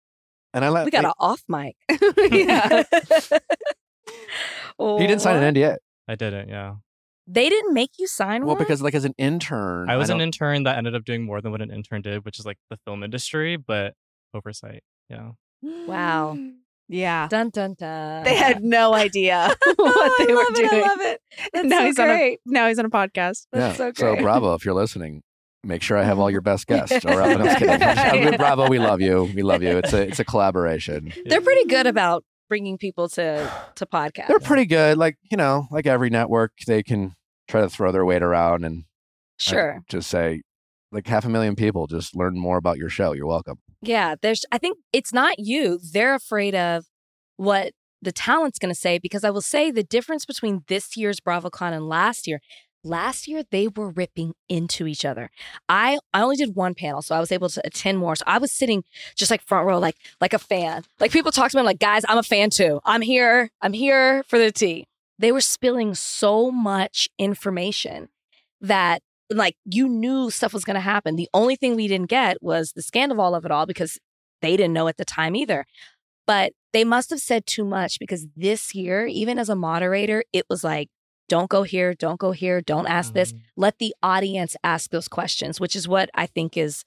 and I let We got like, an off mic. [LAUGHS] [LAUGHS] yeah. he didn't sign an NDA. I didn't. Yeah. They didn't make you sign Well, one. because like as an intern, I was an don't- intern that ended up doing more than what an intern did, which is like the film industry, but oversight. Yeah. Wow. [GASPS] Yeah. dun dun dun. They had no idea [LAUGHS] [LAUGHS] what they I were love doing. It, I love it. [LAUGHS] That's now so he's great. on a now he's on a podcast. That's so So great. Bravo, if you're listening, make sure I have all your best guests. Or I'm just kidding. Uh, I mean, Bravo, we love you. We love you. It's a it's a collaboration. They're pretty good about bringing people to to podcasts. They're pretty good. Like you know, like every network, they can try to throw their weight around and I sure. just say, like half a million people just learn more about your show. You're welcome. Yeah, there's I think it's not you. They're afraid of what the talent's going to say because I will say the difference between this year's BravoCon and last year. Last year they were ripping into each other. I I only did one panel, so I was able to attend more. So I was sitting just like front row, like like a fan. Like people talk to me, I'm like guys, I'm a fan too. I'm here. I'm here for the tea. They were spilling so much information that like you knew stuff was going to happen. The only thing we didn't get was the scandal of it all because they didn't know at the time either. But they must have said too much because this year, even as a moderator, it was like, don't go here, don't go here, don't ask this. Mhm. Let the audience ask those questions, which is what I think is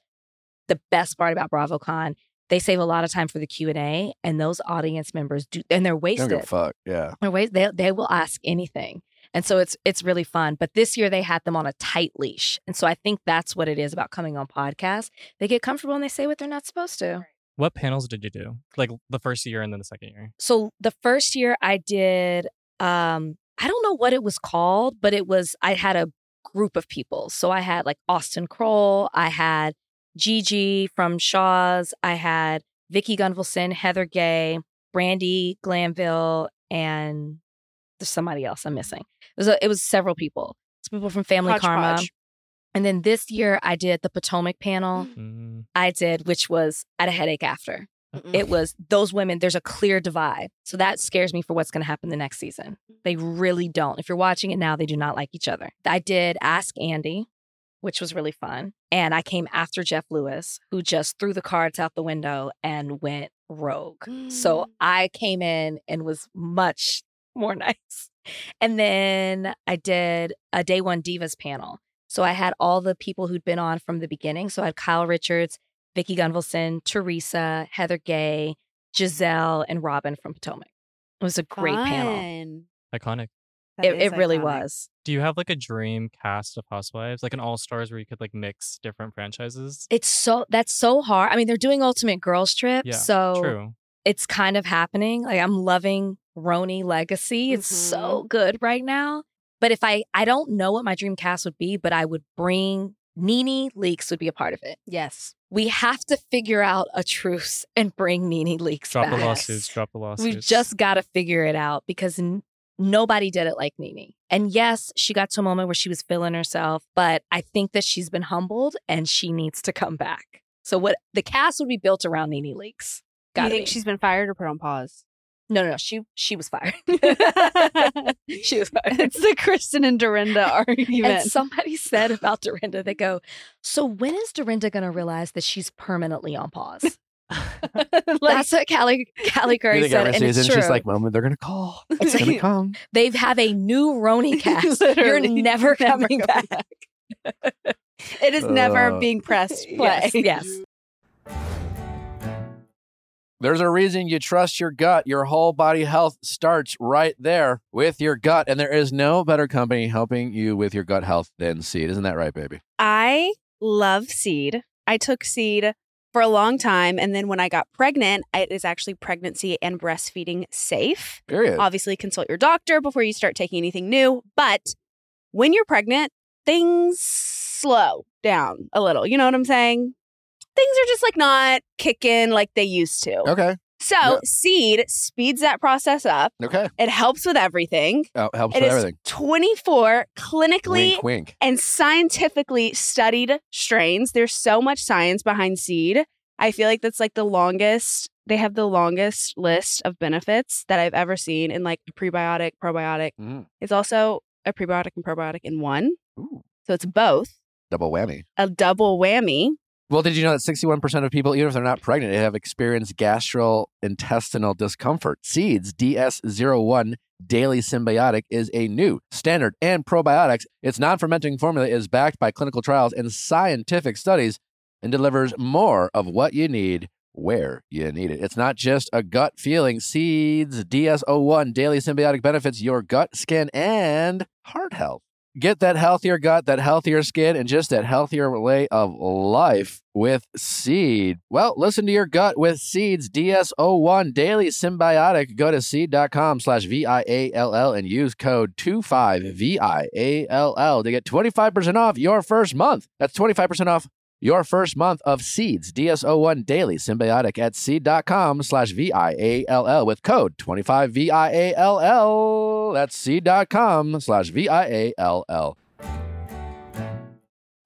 the best part about BravoCon. They save a lot of time for the Q and A, and those audience members do, and they're Don't give a fuck. Yeah. They're wa- They they will ask anything, and so it's it's really fun. But this year they had them on a tight leash, and so I think that's what it is about coming on podcasts. They get comfortable and they say what they're not supposed to. What panels did you do? Like the first year and then the second year? So the first year I did um I don't know what it was called, but it was I had a group of people. So I had like Austen Kroll, I had Gigi from Shahs, I had Vicki Gunvalson, Heather Gay, Brandi Glanville, and there's somebody else I'm missing. It was a, it was several people. It's people from Family Karma. Hodgepodge. And then this year I did the Potomac panel. Mm. I did, which was at a headache after Mm-mm. it was those women there's a clear divide so that scares me for what's going to happen the next season they really don't if you're watching it now they do not like each other i did ask andy which was really fun and i came after jeff lewis who just threw the cards out the window and went rogue so mm. i came in and was much [LAUGHS] more nice and then i did a day one divas panel so i had all the people who'd been on from the beginning so i had kyle richards Vicki Gunvalson, Teresa, Heather Gay, Gizelle, and Robyn from Potomac. It was a great panel. Fun. Iconic. That it, is it really was. Do you have like a dream cast of housewives, like an all stars where you could like mix different franchises? It's so that's so hard. I mean, they're doing Ultimate Girls Trip, Yeah, so True. it's kind of happening. Like I'm loving RHONY Legacy. It's mm-hmm. so good right now. But if I I don't know what my dream cast would be, but I would bring Nene Leakes would be a part of it. Yes. We have to figure out a truce and bring Nene Leakes Drop back. the lawsuits. Drop the lawsuits. We've just got to figure it out because n- nobody did it like Nene. And yes, she got to a moment where she was feeling herself, but I think that she's been humbled and she needs to come back. So what the cast would be built around Nene Leakes. Do you think be. she's been fired or put on pause? no, no, no. She she was fired. [LAUGHS] she was fired. it's the Kristen and Dorinda [LAUGHS] argument. And somebody said about Dorinda, they go, So when is Dorinda going to realize that she's permanently on pause? [LAUGHS] That's what Callie, Callie Curry said. every And it's true. she's like, moment they're gonna call. It's [LAUGHS] It's gonna come. they have a new RHONY [LAUGHS] cast. You're never never coming coming back. it is never Uh, being pressed play. Yes, yes. There's a reason you trust your gut. Your whole body health starts right there with your gut. And there is no better company helping you with your gut health than Seed. Isn't that right, baby? I love seed. I took seed for a long time. And then when I got pregnant, it is actually pregnancy and breastfeeding safe. Period. Obviously, consult your doctor before you start taking anything new. But when you're pregnant, things slow down a little. You know what I'm saying? Things are just like not kicking like they used to. Okay. So, Yeah. seed speeds that process up. Okay. It helps with everything. Oh, helps It with everything. 24 clinically Wink, wink. and scientifically studied strains. There's so much science behind seed. I feel like that's like the longest, they have the longest list of benefits that I've ever seen in like a prebiotic, probiotic. Mm. It's also a prebiotic and probiotic in one. Ooh, So it's both double whammy. a double whammy. Well, did you know that 61% of people, even if they're not pregnant, have experienced gastrointestinal discomfort? Seeds DS01 Daily Synbiotic is a new standard and probiotics. Its non fermenting formula is backed by clinical trials and scientific studies and delivers more of what you need where you need it. It's not just a gut feeling. Seeds DS01 Daily Synbiotic benefits your gut, skin, and heart health. Get that healthier gut, that healthier skin, and just that healthier way of life with Seed. Well, listen to your gut with Seeds DS01 Daily Synbiotic. Go to seed.com slash V-I-A-L-L and use code 25VIALL to get 25% off your first month. That's 25% off your first month of Seeds DS01 Daily Synbiotic at seed.com slash V-I-A-L-L with code 25VIALL. That's seed.com slash V-I-A-L-L.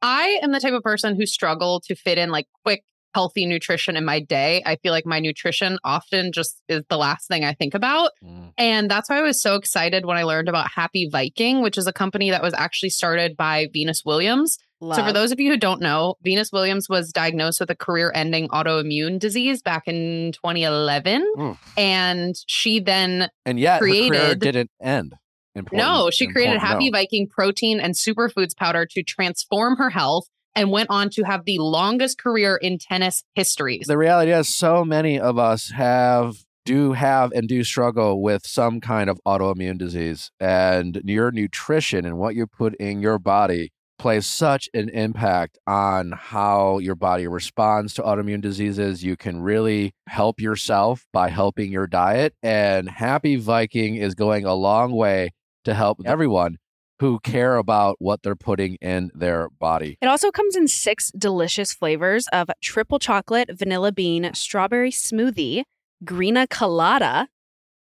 I am the type of person who struggle to fit in like quick, healthy nutrition in my day. I feel like my nutrition often just is the last thing I think about. Mm. And that's why I was so excited when I learned about Happy Viking, which is a company that was actually started by Venus Williams. So, for those of you who don't know, Venus Williams was diagnosed with a career ending autoimmune disease back in 2011. Mm. And she then, And yet, her career Created- didn't end. Important- no, she created Happy note. Viking protein and superfoods powder to transform her health and went on to have the longest career in tennis history. The reality is, so many of us have, do have, and do struggle with some kind of autoimmune disease. And your nutrition and what you put in your body plays such an impact on how your body responds to autoimmune diseases. You can really help yourself by helping your diet. And Happy Viking is going a long way to help everyone who care about what they're putting in their body. It also comes in six delicious flavors of triple chocolate, vanilla bean, strawberry smoothie, greena colada,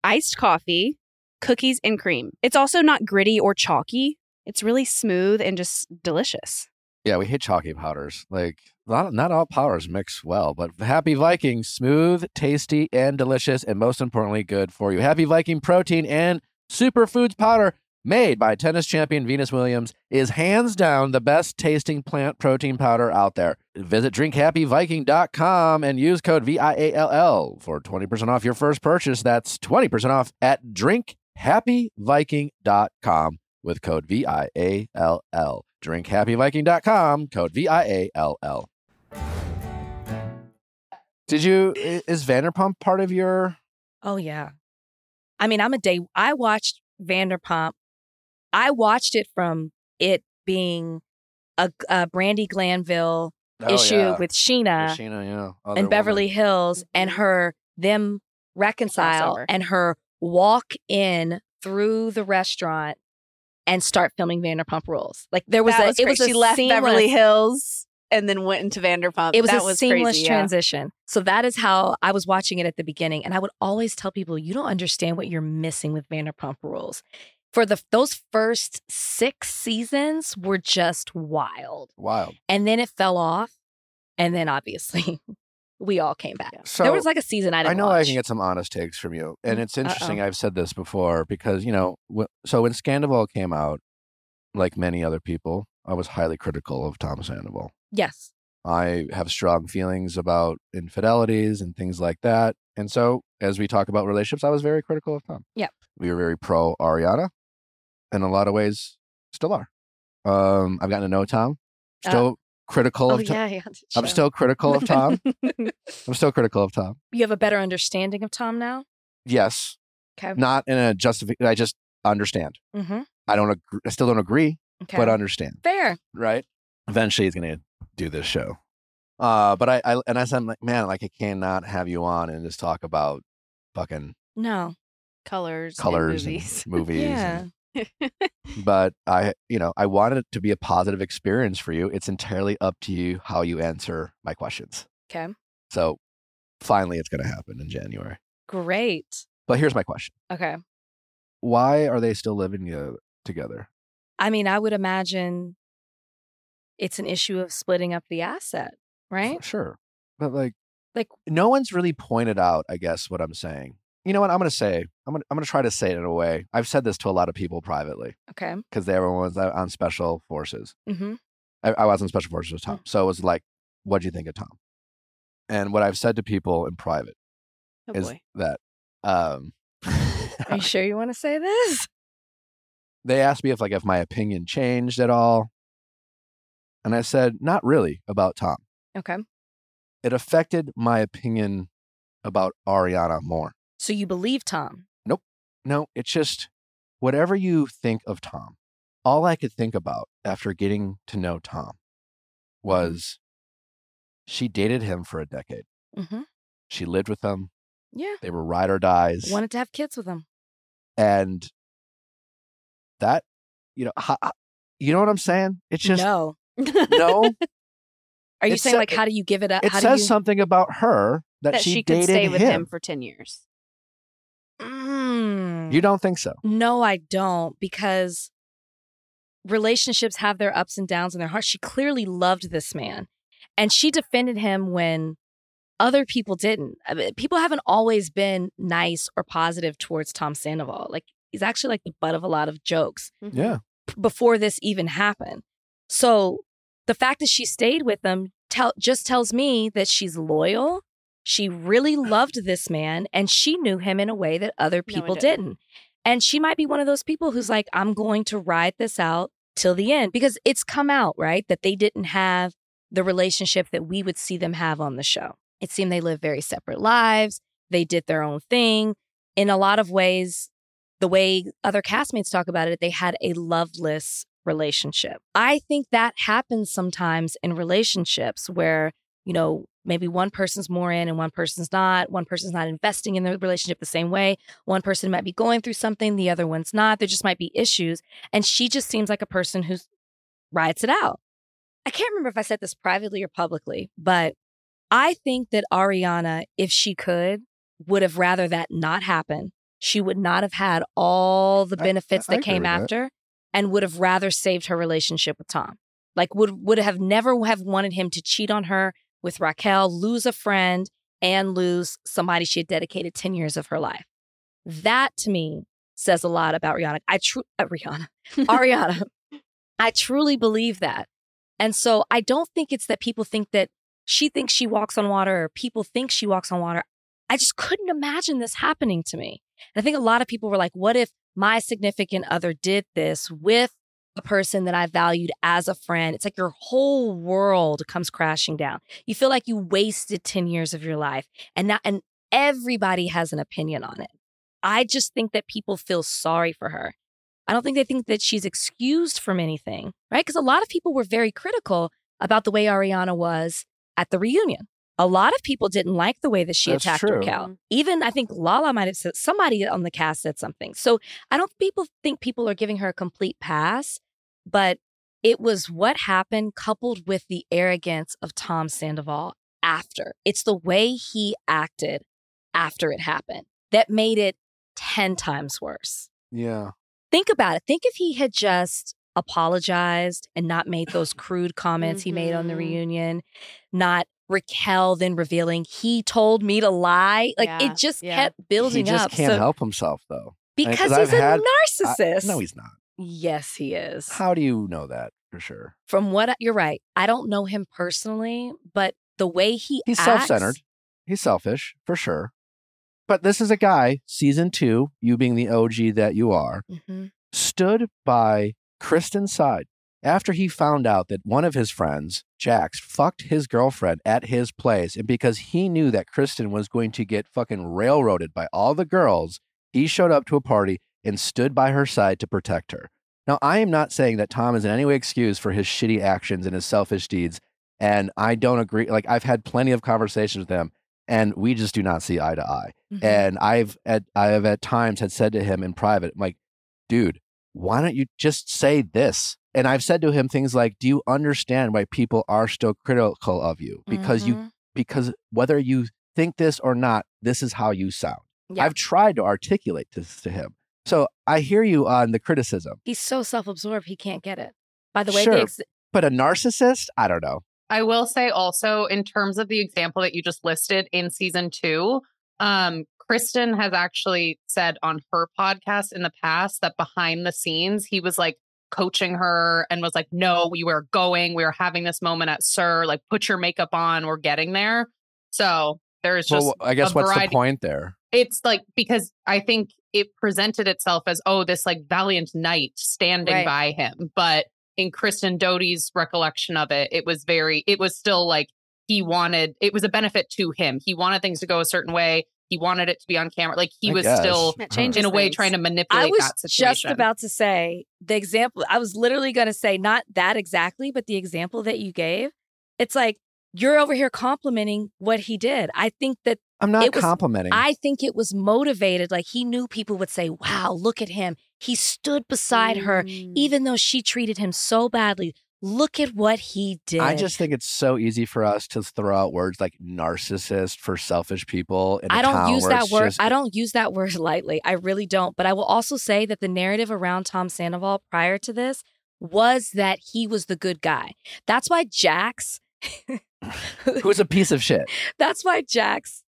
iced coffee, cookies, and cream. It's also not gritty or chalky. It's really smooth and just delicious. Yeah, we hate chalky powders. Like not, not all powders mix well, but Happy Viking, smooth, tasty, and delicious, and most importantly, good for you. Happy Viking protein and superfoods powder made by tennis champion Venus Williams is hands down the best tasting plant protein powder out there. Visit drinkhappyviking.com and use code VIALL for 20% off your first purchase. That's 20% off at drinkhappyviking.com with code VIALL. Drinkhappyviking.com, code VIALL. Did you, is Vanderpump part of your, Oh yeah. I mean, I'm a day I watched Vanderpump I watched it from it being a, a Brandi Glanville Oh, issue yeah. with Scheana With Scheana, yeah. Other and Beverly woman. Hills and mm-hmm. her them reconcile and her walk in through the restaurant and start filming Vanderpump Rules. Like there was that a was it great. was a she left seamless, Beverly Hills and then went into Vanderpump. It was that a was seamless crazy, yeah. transition. So that is how I was watching it at the beginning, and I would always tell people, "You don't understand what you're missing with Vanderpump Rules." For the those first six seasons were just wild, Wild. and then it fell off, and then obviously [LAUGHS] we all came back. So there was like a season I didn't I know I can get some honest takes from you, and Mm, it's interesting. uh-oh. I've said this before because you know, wh- so when Scandoval came out, like many other people, I was highly critical of Tom Sandoval. yes, I have strong feelings about infidelities and things like that, and so as we talk about relationships, I was very critical of Tom. Yeah. we were very pro Ariana, in a lot of ways, still are. Um, I've gotten to know Tom. Uh, Still critical oh of Tom. yeah, yeah. I'm still critical of Tom. [LAUGHS] I'm still critical of Tom. You have a better understanding of Tom now. Yes, Okay. not in a justification. I just understand. Mm-hmm. I don't. Agree, I still don't agree, Okay. but understand. Fair. Right. Eventually, he's gonna do this show. Uh, but I, I and I said, I'm like, man, like I cannot have you on and just talk about fucking No. colors, colors and movies. [LAUGHS] movies. Yeah. and- [LAUGHS] but I, you know, I wanted it to be a positive experience for you. It's entirely up to you how you answer my questions. Okay. So, finally, it's gonna happen in January. Great. But here's my question: Okay. Why are they still living uh, together? I mean, I would imagine it's an issue of splitting up the asset, right? Sure. But like Like- no one's really pointed out, I guess, what I'm saying. You know what I'm gonna say? I'm gonna I'm gonna try to say it in a way. I've said this to a lot of people privately Okay. because everyone was on special forces. Mm-hmm. I, I was on special forces with Tom. So it was like, what do you think of Tom? And what I've said to people in private Oh is boy. that um [LAUGHS] Are you sure you want to say this? they asked me if like if my opinion changed at all. And I said, not really about Tom. Okay. It affected my opinion about Ariana more. So you believe Tom? Nope. No, it's just whatever you think of Tom. All I could think about after getting to know Tom was she dated him for a decade. Mm-hmm. She lived with him. Yeah. They were ride or dies. Wanted to have kids with him. and that, you know, ho- you know what I'm saying? It's just no. no. [LAUGHS] Are you saying sa- like how do you give it up? It how says do you... something about her that, That she, she, could dated stay with him. him. for 10 years. Mm. You don't think so? No, I don't because relationships have their ups and downs in their heart. She clearly loved this man and she defended him when other people didn't. I mean, people haven't always been nice or positive towards Tom Sandoval. Like he's actually like the butt of a lot of jokes Yeah. before this even happened. So the fact that she stayed with him tell, just tells me that she's loyal. She really loved this man and she knew him in a way that other No, people didn't. didn't. And she might be one of those people who's like, I'm going to ride this out till the end because it's come out, right? That they didn't have the relationship that we would see them have on the show. It seemed they lived very separate lives. They did their own thing. In a lot of ways, the way other castmates talk about it, they had a loveless relationship. I think that happens sometimes in relationships where, you know, maybe one person's more in and one person's not. One person's not investing in the relationship the same way. One person might be going through something, the other one's not. There just might be issues. And she just seems like a person who rides it out. I can't remember if I said this privately or publicly, but I think that Ariana, if she could, would have rather that not happen. She would not have had all the benefits I that agree came with that. after and would have rather saved her relationship with Tom. Like would would have never have wanted him to cheat on her with Raquel, lose a friend, and lose somebody she had dedicated 10 years of her life. That to me says a lot about Rihanna. I true uh, Rihanna. [LAUGHS] Ariana. [LAUGHS] I truly believe that. And so I don't think it's that people think that she thinks she walks on water or people think she walks on water. I just couldn't imagine this happening to me. And I think a lot of people were like, what if my significant other did this with a person that I valued as a friend? It's like your whole world comes crashing down. You feel like you wasted 10 years of your life and now, and everybody has an opinion on it. I just think that people feel sorry for her. I don't think they think that she's excused from anything, right? Because a lot of people were very critical about the way Ariana was at the reunion. A lot of people didn't like the way that she That's attacked true. Raquel. Even I think Lala might have said somebody on the cast said something. So I don't people think people are giving her a complete pass, but it was what happened coupled with the arrogance of Tom Sandoval after. It's the way he acted after it happened that made it 10 times worse. Yeah. Think about it. Think if he had just apologized and not made those crude comments he made on the Mhm. reunion, not Raquel then revealing he told me to lie. Like Yeah, it just yeah. kept building up. he just up. can't So- help himself though. Because he's I've a had- I- narcissist. no, he's not. yes, he is. How do you know that for sure? From what I- you're right. I don't know him personally, but the way he He's acts- self-centered. He's selfish for sure. But this is a guy, season two, you being the OG that you are, Mhm. stood by Kristen's side after he found out that one of his friends, Jax, fucked his girlfriend at his place. And because he knew that Kristen was going to get fucking railroaded by all the girls, he showed up to a party and stood by her side to protect her. Now, I am not saying that Tom is in any way excused for his shitty actions and his selfish deeds. And I don't agree. Like, I've had plenty of conversations with him, and we just do not see eye to eye. Mhm. And I've at I have at times had said to him in private, like, dude, why don't you just say this? And I've said to him things like, Do you understand why people are still critical of you? Because you Mhm. because whether you think this or not, this is how you sound. Yeah. I've tried to articulate this to him. So I hear you on the criticism. He's so self-absorbed he can't get it. By the way, Sure. the ex- But a narcissist, I don't know. I will say also, in terms of the example that you just listed in season two, um, Kristen has actually said on her podcast in the past that behind the scenes, he was like coaching her and was like, No, we were going, we were having this moment at SUR, like, put your makeup on, we're getting there. So there's just well, I guess what's variety- the point there? it's like because I think it presented itself as oh this like valiant knight standing Right. by him, but in Kristen Doute's recollection of it, it was very it was still like he wanted it was a benefit to him. He wanted things to go a certain way. He wanted it to be on camera. Like he I was guess. still It changes in a way things. trying to manipulate that situation. I was just about to say the example. I was literally going to say not that exactly, but the example that you gave. It's like you're over here complimenting what he did. I think that I'm not It was- complimenting. I think it was motivated. Like he knew people would say, "Wow, look at him. He stood beside her, Mm. even though she treated him so badly. Look at what he did." I just think it's so easy for us to throw out words like narcissist for selfish people. I don't use that word. just- I don't use that word [LAUGHS] lightly. I really don't. But I will also say that the narrative around Tom Sandoval prior to this was that he was the good guy. That's why Jax. Who's a piece of shit? [LAUGHS] that's why Jax.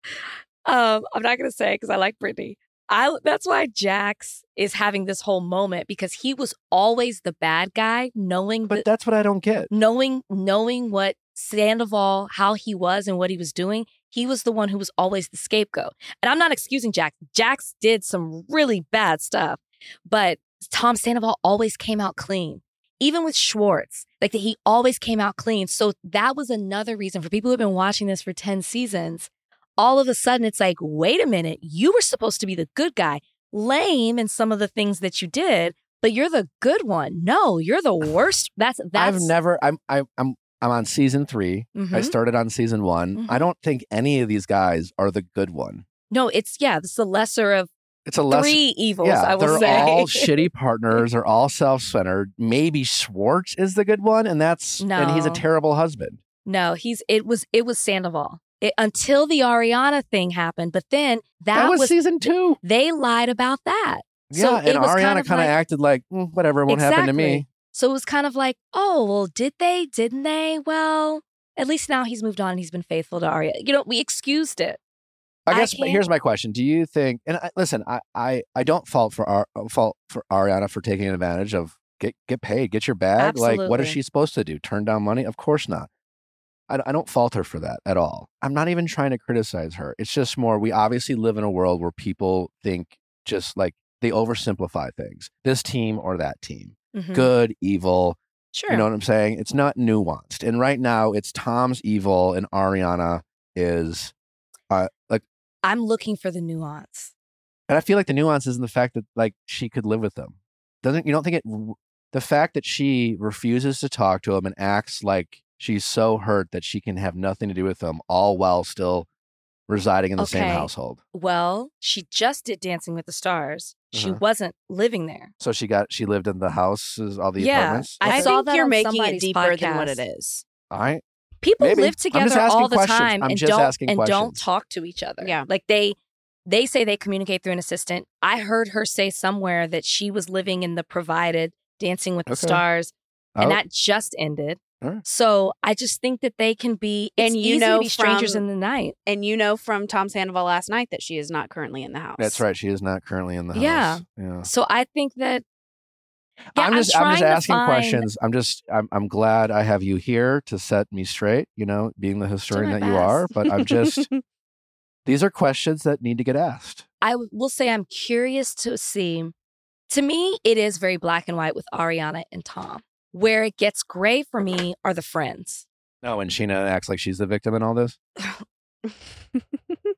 Um, I'm not gonna say because I like Brittany. I that's why Jax is having this whole moment because he was always the bad guy, knowing But the, that's what I don't get. knowing knowing what Sandoval, how he was and what he was doing, he was the one who was always the scapegoat. And I'm not excusing Jax. Jax did some really bad stuff, but Tom Sandoval always came out clean. Even with Schwartz, like that he always came out clean. So that was another reason for people who have been watching this for 10 seasons. All of a sudden, it's like, wait a minute, you were supposed to be the good guy, lame in some of the things that you did, but you're the good one. No, you're the [SIGHS] worst. That's that's I've never. I'm. I, I'm. I'm on season 3 I Mhm. started on season one. I Mhm. don't think any of these guys are the good one. No, it's yeah, it's the lesser of It's a three evils, yeah, I will they're say. all shitty [LAUGHS] partners. They're all self-centered. Maybe Schwartz is the good one, and that's and he's a terrible husband. no, he's it was it was Sandoval. It, until the Ariana thing happened, but then that, That, was, was season two. they lied about that. Yeah, So and it was Ariana kind of kind of like- acted like "Mm, whatever, won't happen to me. So it was kind of like, oh, well, did they? Didn't they? Well, at least now he's moved on and he's been faithful to Aria. You know, we excused it. I I guess can't- here's my question: Do you think? And I, listen, I, I I don't fault for Ar, fault for Ariana for taking advantage of get get paid, get your bag. Like, what is she supposed to do? Turn down money? Of course not. I, I don't fault her for that at all. I'm not even trying to criticize her. It's just more we obviously live in a world where people think just like they oversimplify things. This team or that team, Mhm. good, evil. Sure. You know what I'm saying? It's not nuanced. And right now, it's Tom's evil and Ariana is uh, like. I'm looking for the nuance. And I feel like the nuance is in the fact that like she could live with them. doesn't you don't think it the fact that she refuses to talk to him and acts like she's so hurt that she can have nothing to do with him, all while still residing in the same household. Well, she just did Dancing with the Stars. She Uh-huh. wasn't living there. So she got she lived in the houses, all the Yeah, apartments. I I, saw think that you're making it somebody's deeper than what it is. I People Maybe. live together all the questions. time I'm and just don't asking and don't talk to each other. Yeah. Like they they say they communicate through an assistant. I heard her say somewhere that she was living in the provided Dancing with the Stars and oh, that just ended. Alright. So I just think that they can be And you easy know to be strangers from- in the night. And you know from Tom Sandoval last night that she is not currently in the house. that's right. She is not currently in the house. Yeah. Yeah. So I think that yeah, I'm just I'm, trying just asking find- questions. I'm just I'm I'm glad I have you here to set me straight, you know, being the historian my that you are, but I'm just [LAUGHS] these are questions that need to get asked. I will say I'm curious to see. To me, it is very black and white with Ariana and Tom. Where it gets gray for me are the friends. No, and Scheana acts like she's the victim in all this. [LAUGHS]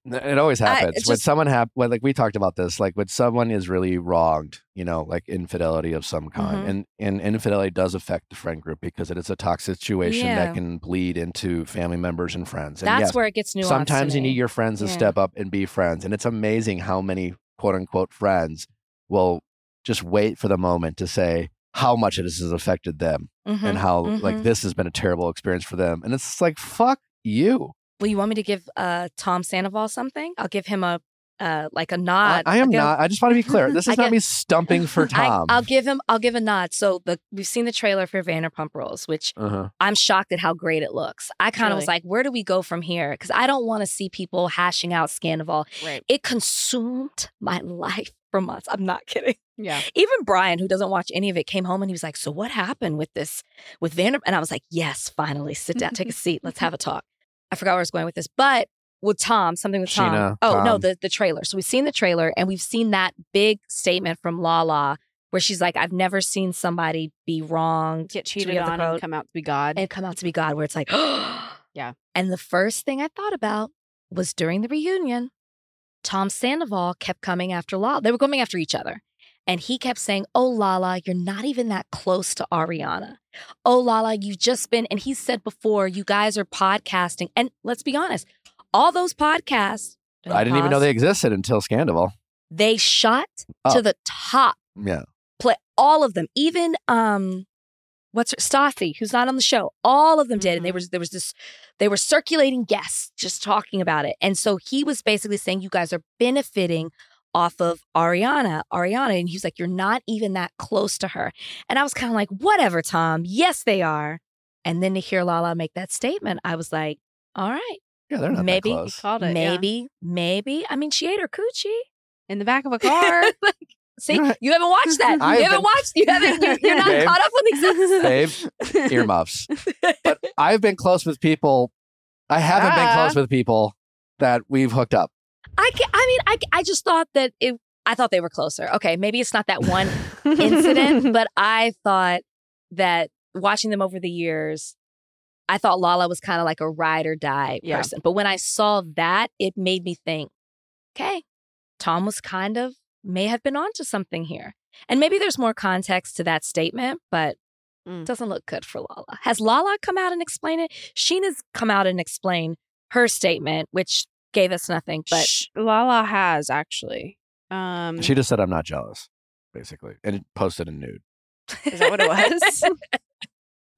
It always happens when just- someone hap- when like we talked about this, like when someone is really wronged, you know, like infidelity of some kind, Mhm. and and infidelity does affect the friend group because it is a toxic situation Yeah. that can bleed into family members and friends. And That's yes, where it gets nuanced. sometimes you need your friends to Yeah. step up and be friends, and it's amazing how many quote unquote friends will just wait for the moment to say how much this has affected them Mhm, and how like mhm. this has been a terrible experience for them, and it's like fuck you. Well, you want me to give uh, Tom Sandoval something? I'll give him a uh, like a nod. I am I'll give- not. I just want to be clear. This [LAUGHS] I is not me stumping for [LAUGHS] Tom. I, will give him. I'll give a nod. So the we've seen the trailer for Vanderpump Rules, which uh-huh. I'm shocked at how great it looks. I kind of was like, where do we go from here? Because I don't want to see people hashing out Scandoval. right. It consumed my life for months. I'm not kidding. Yeah. [LAUGHS] Even Bryan, who doesn't watch any of it, came home and he was like, "So what happened with this with Vander?" And I was like, "Yes, finally, sit down, take a seat, let's have a [LAUGHS] talk." I forgot where I was going with this, but with Tom, something with Tom. Scheana, oh no, the the trailer. So we've seen the trailer and we've seen that big statement from Lala where she's like, "I've never seen somebody be wrong Get cheated on and come out to be God. and come out to be God." Where it's like, [GASPS] Yeah. And the first thing I thought about was during the reunion, Tom Sandoval kept coming after Lala. They were coming after each other. And he kept saying, Oh, Lala, you're not even that close to Ariana. Oh, Lala, you've just been, and he said before, you guys are podcasting. And let's be honest, all those podcasts, I didn't even know they existed until Scandoval. they shot Oh. to the top. Yeah. Play all of them, even um, what's her Stassi, who's not on the show. All of them did, and they Mhm. was there was this. They were circulating guests just talking about it, and so he was basically saying, "You guys are benefiting." Off of Ariana, Ariana, and he's like, "You're not even that close to her," and I was kind of like, "Whatever, Tom. Yes, they are." And then to hear Lala make that statement, I was like, "All right, Yeah, they're not Maybe. that close. called it. yeah. maybe, maybe." I mean, she ate her coochie. in the back of a [LAUGHS] car. Like, See, right. you haven't watched that. I you have haven't been- watched. You haven't. You're, you're not Babe. caught up on these. Babe, earmuffs. But I've been close with people. I haven't been Ah. close with people that we've hooked up. I, ca- I mean, I, I just thought that it. I thought they were closer. Okay, maybe it's not that one incident, [LAUGHS] but I thought that watching them over the years, I thought Lala was kind of like a ride or die Yeah. person. But when I saw that, it made me think, okay, Tom was kind of may have been onto something here. And maybe there's more context to that statement, but Mm. it doesn't look good for Lala. Has Lala come out and explain it? Scheana's come out and explained her statement, which gave us nothing. But Sh- Lala has actually. Um, She just said, I'm not jealous, basically, and posted a nude. is that what it was? [LAUGHS] [LAUGHS]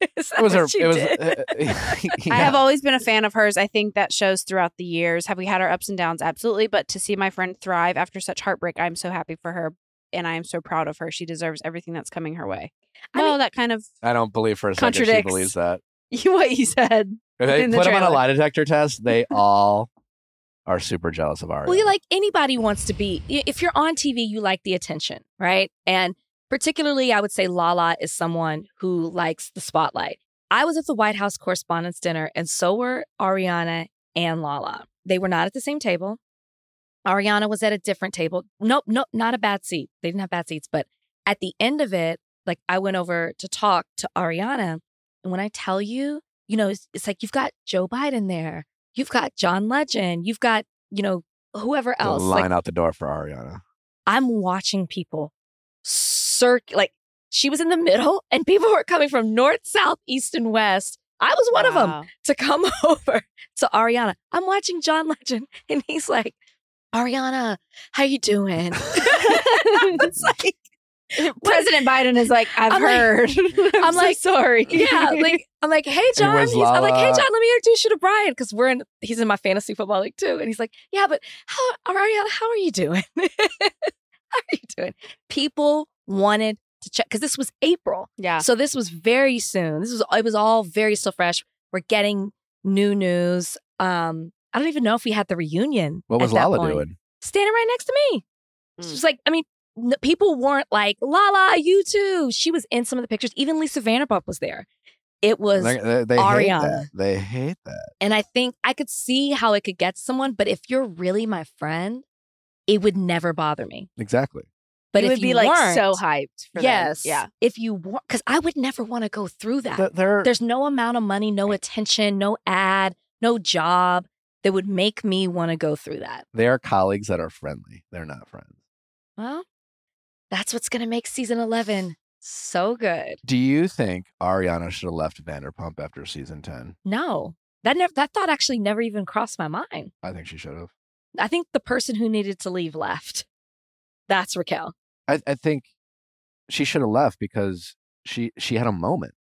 [LAUGHS] Is that It was her. she It was. did? uh, [LAUGHS] [LAUGHS] I have always been a fan of hers. I think that shows throughout the years. Have we had our ups and downs? Absolutely. But to see my friend thrive after such heartbreak, I'm so happy for her. And I am so proud of her. She deserves everything that's coming her way. I well, mean- that kind of I don't believe for a second she Contradicts. believes that. what you said. If they In the put them on a lie detector test, they all are super jealous of Aria. Well, you like anybody wants to be. If you're on TV, you like the attention, right? And particularly, I would say Lala is someone who likes the spotlight. I was at the White House Correspondents' Dinner, and so were Ariana and Lala. They were not at the same table. Ariana was at a different table. Nope, nope, not a bad seat. They didn't have bad seats. But at the end of it, like I went over to talk to Ariana. And when I tell you, you know, it's, it's like you've got Joe Biden there, you've got John Legend, you've got, you know, whoever The else. line Like out the door for Ariana. I'm watching people circ like she was in the middle and people were coming from north, south, east, and west. I was one of them to come [LAUGHS] over to Ariana. I'm watching John Legend [LAUGHS] and he's like, Ariana, how you doing? [LAUGHS] it's like President Biden is like, I've I'm like- heard. I'm, I'm so like, sorry. yeah, like I'm like, hey John. He's, I'm like, hey John, let me introduce you to Bryan because we're in. He's in my fantasy football league too, and he's like, yeah, but how Ariana, how are you doing? How [LAUGHS] are you doing? People wanted to check because this was April, yeah. so this was very soon. This was it was all very still fresh. We're getting new news. Um, I don't even know if we had the reunion. What was that Lala point. doing? Standing right next to me. It's Mm. just like, I mean, n- people weren't like, Lala, you too. She was in some of the pictures. Even Lisa Vanderpump was there. It was, They, they, they hate Ariana. that. They hate that. and I think I could see how it could get someone, but if you're really my friend, it would never bother me. Exactly. But it if would be you like so hyped for them. yes, Yeah. If you weren't, because I would never want to go through that. Th- They're, There's no amount of money, no attention, no ad, no job that would make me want to go through that. they are colleagues that are friendly. They're not friends. Well, that's what's going to make season 11 so good. Do you think Ariana should have left Vanderpump after season 10? No, that never, that thought actually never even crossed my mind. I think she should have. I think the person who needed to leave left. That's Raquel. I, I think she should have left because she she had a moment.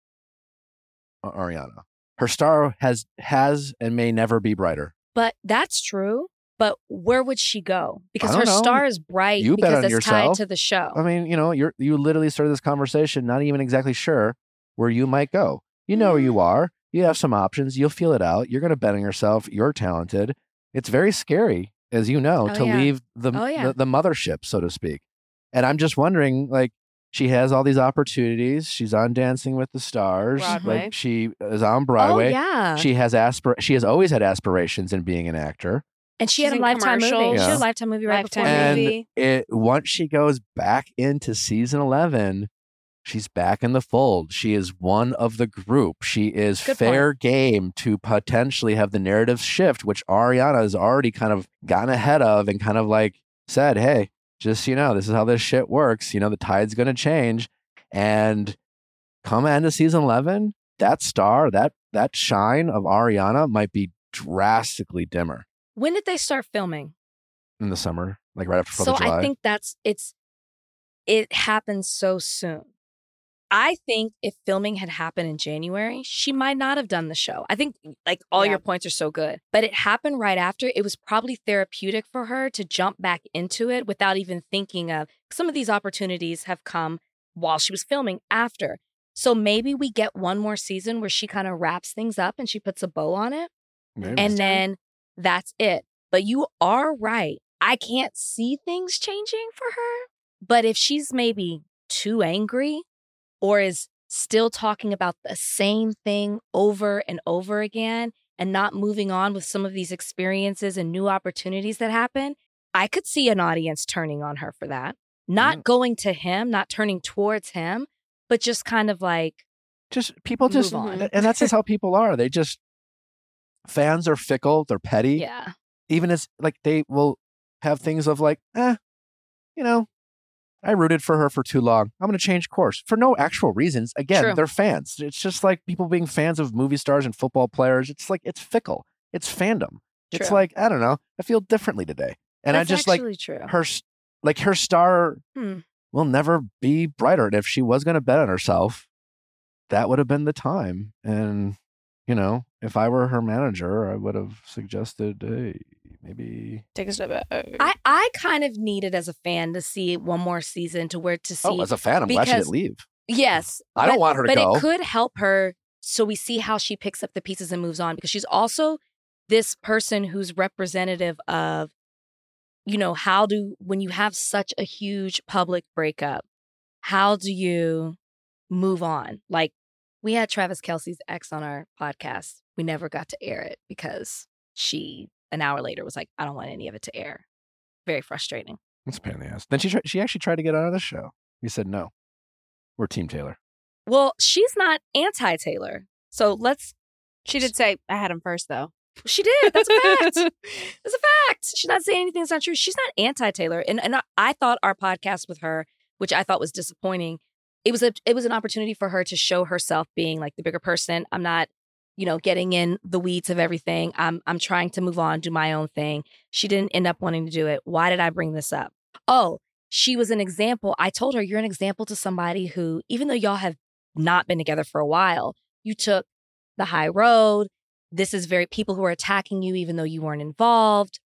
Ariana, her star has has and may never be brighter. But that's true. But where would she go? Because her know. star is bright You bet because on it's tied yourself. to the show. I mean, you know, you're you literally started this conversation not even exactly sure where you might go. You know where mm-hmm. you are. You have some options. You'll feel it out. You're going to bet on yourself. You're talented. It's very scary, as you know, Oh, to yeah. leave the, Oh, yeah. the the mothership, so to speak. And I'm just wondering, like, she has all these opportunities. She's on Dancing with the Stars. Broadway. Like, she is on oh Broadway. yeah, She has aspir- She has always had aspirations in being an actor. and she She's had a in lifetime movie. commercials. She had a lifetime movie right Lifetime before. And movie. it once she goes back into season 11 she's back in the fold. She is one of the group. She is Good fair game to potentially have the narrative shift which ariana has already kind of gotten ahead of and kind of like said hey just you know this is how this shit works. You know the tide's going to change. And come end of season 11 that star that that shine of ariana might be drastically dimmer. When did they start filming? in the summer like right after 4th so of july. I think that's it's it happens so soon. I think if filming had happened in January, she might not have done the show. I think like all Yeah. your points are so good. But it happened right after. It was probably therapeutic for her to jump back into it without even thinking of some of these opportunities have come while she was filming after. So maybe we get one more season where she kind of wraps things up and she puts a bow on it Maybe. and then that's it. But you are right. I can't see things changing for her. But if she's maybe too angry or is still talking about the same thing over and over again and not moving on with some of these experiences and new opportunities that happen, I could see an audience turning on her for that. Not Yeah. going to him, not turning towards him, but just kind of like, just people just on. and that's just how people are they just fans are fickle they're petty yeah, even as like they will have things of like eh you know i rooted for her for too long. I'm going to change course for no actual reasons. Again True. they're fans. It's just like people being fans of movie stars and football players. It's like it's fickle. It's fandom. It's like i don't know. I feel differently today. And i just like true. her like her star Hmm. will never be brighter. And if she was going to bet on herself that would have been the time. And you know if i were her manager i would have suggested hey maybe Take a step back. I, I kind of needed as a fan to see one more season to where to oh, see. oh as a fan i'm glad she didn't leave yes, i don't want her to but go it could help her so we see how she picks up the pieces and moves on because she's also this person who's representative of you know how do when you have such a huge public breakup how do you move on like we had travis kelce's ex on our podcast we never got to air it because she an hour later was like i don't want any of it to air very frustrating a pain in the ass then she tried, she actually tried to get out of the show we said no we're team taylor well she's not anti-taylor so let's She did say I had him first though. She did. That's a fact. [LAUGHS] That's a fact. She's not saying anything that's not true. She's not anti Taylor. And and I, I thought our podcast with her which I thought was disappointing. It was a it was an opportunity for her to show herself being like the bigger person. I'm not, you know, getting in the weeds of everything. I'm I'm trying to move on, do my own thing. She didn't end up wanting to do it. Why did I bring this up? Oh, she was an example. I told her you're an example to somebody who even though y'all have not been together for a while, you took the high road. This is very people who are attacking you even though you weren't involved.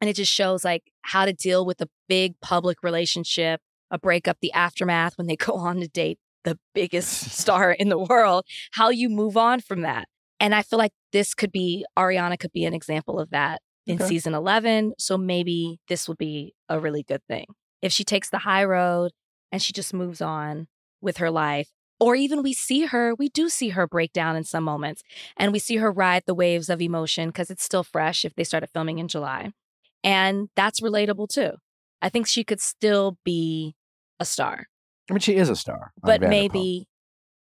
And it just shows like how to deal with a big public relationship, a breakup, the aftermath when they [LAUGHS] go on to date the biggest [LAUGHS] star in the world, how you move on from that. And I feel like this could be, Ariana could be an example of that in Okay. season 11. So maybe this would be a really good thing. If she takes the high road and she just moves on with her life, or even we see her, we do see her break down in some moments and we see her ride the waves of emotion because it's still fresh if they started filming in July. And that's relatable too. I think she could still be a star, I mean, she is a star. but maybe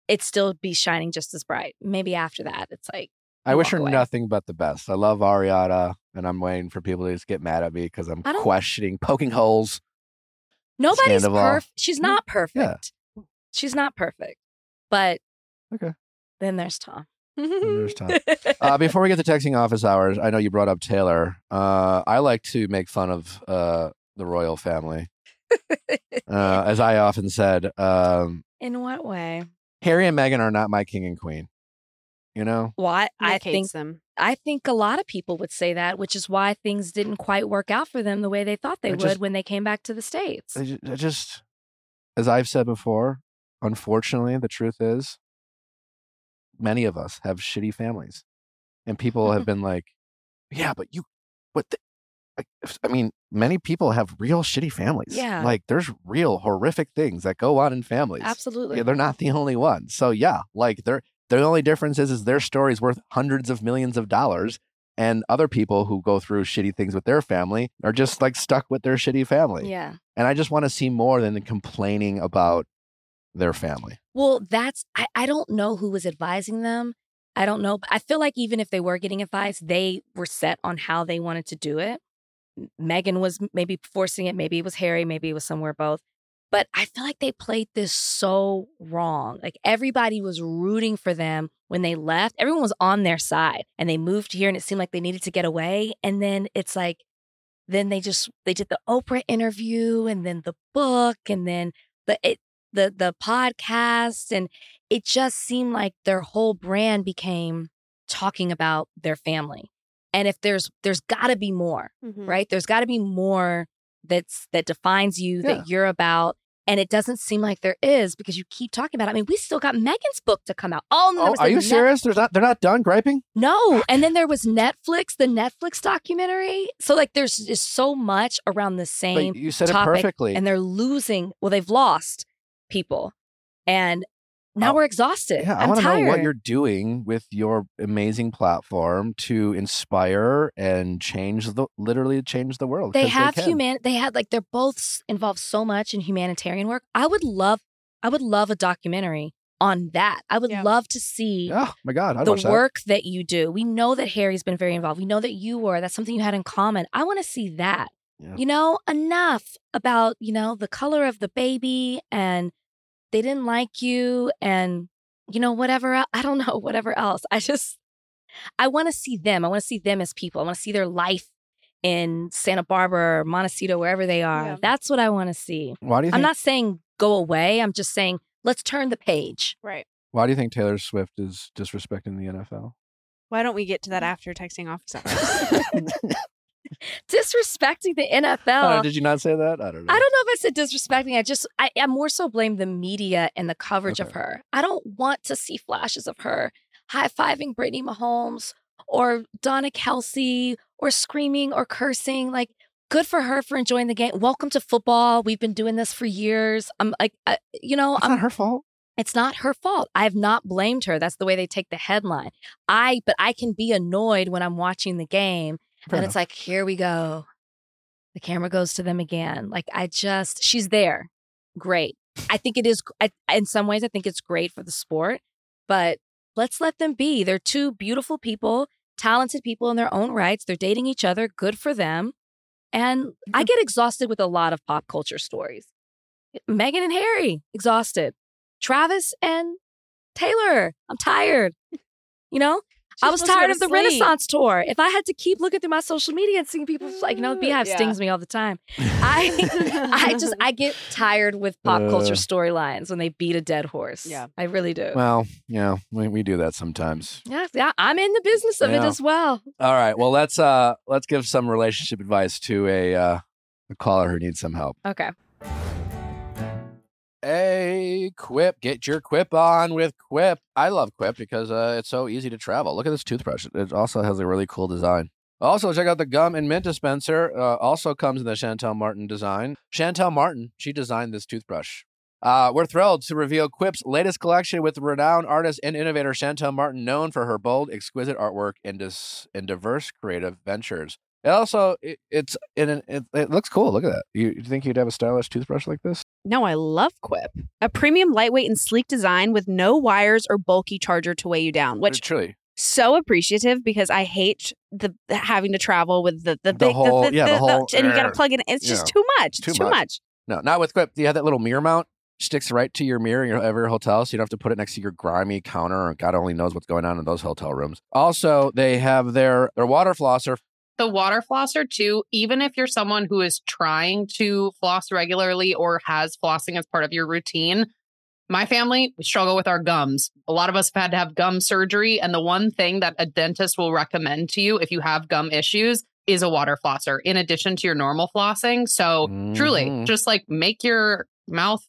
it still be shining just as bright. Maybe after that, it's like, I wish her away. nothing but the best. I love Ariana, and I'm waiting for people to just get mad at me because I'm questioning, poking holes. nobody's perfect. She's not perfect. She's not perfect. But Okay. then there's Tom. there's Tom. [LAUGHS] Uh, before we get to texting office hours, I know you brought up Taylor. Uh, I like to make fun of uh, the royal family. [LAUGHS] Uh, as I often said, um, In what way? Harry and Meghan are not my king and queen. You know, Why? I Nick think them. I think a lot of people would say that, which is why things didn't quite work out for them the way they thought they I would just- when they came back to the states. I ju- I just, as I've said before, unfortunately, the truth is, many of us have shitty families, and people have [LAUGHS] been like, "Yeah, but you, what? The, like, if- I mean, many people have real shitty families. Yeah. like there's real horrific things that go on in families. Absolutely. Yeah, they're not the only ones. So yeah, like they're the only difference is is their story's worth hundreds of millions of dollars. And other people who go through shitty things with their family are just like stuck with their shitty family. yeah. And I just want to see more than complaining about their family. Well, that's I, I don't know who was advising them. I don't know. I feel like even if they were getting advice, they were set on how they wanted to do it. Meghan was maybe forcing it, maybe it was Harry, maybe it was somewhere both. But I feel like they played this so wrong. Like everybody was rooting for them when they left. Everyone was on their side and they moved here and it seemed like they needed to get away. And then it's like, then they just they did the Oprah interview and then the book and then the it, the the podcast and it just seemed like their whole brand became talking about their family. And if there's there's got to be more, Mhm. right? There's got to be more that's that defines you Yeah. that you're about. And it doesn't seem like there is because you keep talking about it. I mean, we still got Meghan's book to come out. Oh, and oh, are you Net- serious? There's not. They're not done griping. no. And then there was Netflix, the Netflix documentary. So like there's just so much around the same But you said topic, it perfectly. and they're losing. Well, they've lost people, and now we're exhausted. yeah, I I'm want to know what you're doing with your amazing platform to inspire and change the literally change the world. They have can. human. They had like they're both involved so much in humanitarian work. I would love. I would love a documentary on that. I would Yeah. love to see. Oh my god, I'd the watch that. work that you do. We know that Harry's been very involved. We know that you were. That's something you had in common. I want to see that. Yeah. You know, enough about, you know, the color of the baby and they didn't like you and, you know, whatever. el- I don't [LAUGHS] know, whatever else. I just, I want to see them. I want to see them as people. I want to see their life in Santa Barbara or Montecito, wherever they are. Yeah. That's what I want to see. Why do you I'm think? not saying go away. I'm just saying let's turn the page. Right. why do you think Taylor Swift is disrespecting the NFL? Why don't we get to that mm. after texting office hours? [LAUGHS] [LAUGHS] Disrespecting the uh, NFL. Oh, did you not say that? I don't know. I don't know if I said disrespecting. I just, I, I more so blame the media and the coverage of her. I don't want to see flashes of her high fiving Brittany Mahomes or Donna Kelce or screaming or cursing. Like, good for her for enjoying the game. Welcome to football. We've been doing this for years. I'm like, I, you know, It's I'm not her fault. it's not her fault. I have not blamed her. That's the way they take the headline. I, but I can be annoyed when I'm watching the game Fair and enough. it's like, here we go. The camera goes to them again. Like, I just, she's there. Great. I think it is, I, in some ways, I think it's great for the sport, but let's let them be. They're two beautiful people, talented people in their own rights. They're dating each other. Good for them. And I get exhausted with a lot of pop culture stories. Meghan and Harry, exhausted. Travis and Taylor, I'm tired. You know, I was supposed to go tired of the sleep. Renaissance tour. If I had to keep looking through my social media and seeing people like, you know, BeyHive Yeah. stings me all the time. I [LAUGHS] I just I get [LAUGHS] tired with pop culture Uh. storylines when they beat a dead horse. Yeah. I really do. Well, yeah, we, we do that sometimes. yeah, yeah, I'm in the business of it as well. All right. Well, let's uh let's give some relationship advice to a uh a caller who needs some help. Okay. Hey, Quip, get your Quip on with Quip. I love Quip because uh, it's so easy to travel. Look at this toothbrush. It also has a really cool design. Also, check out the gum and mint dispenser. Uh, also comes in the Shantell Martin design. Shantell Martin, she designed this toothbrush. Uh, we're thrilled to reveal Quip's latest collection with renowned artist and innovator Shantell Martin, known for her bold, exquisite artwork and, dis- and diverse creative ventures. It also, it, it's in an, it, it looks cool. Look at that. You, you think you'd have a stylish toothbrush like this? No, I love Quip. A premium, lightweight, and sleek design with no wires or bulky charger to weigh you down, which truly so appreciative because I hate the, the having to travel with the the, The big whole- yeah, the whole- and you got to plug it in. It's just Yeah. too much. Too too much. much. No, not with Quip. You have that little mirror mount sticks right to your mirror in your every hotel, so you don't have to put it next to your grimy counter, or God only knows what's going on in those hotel rooms. Also, they have their their water flosser. The water flosser too even if you're someone who is trying to floss regularly or has flossing as part of your routine my family we struggle with our gums a lot of us have had to have gum surgery and the one thing that a dentist will recommend to you if you have gum issues is a water flosser in addition to your normal flossing so truly Mhm. just like make your mouth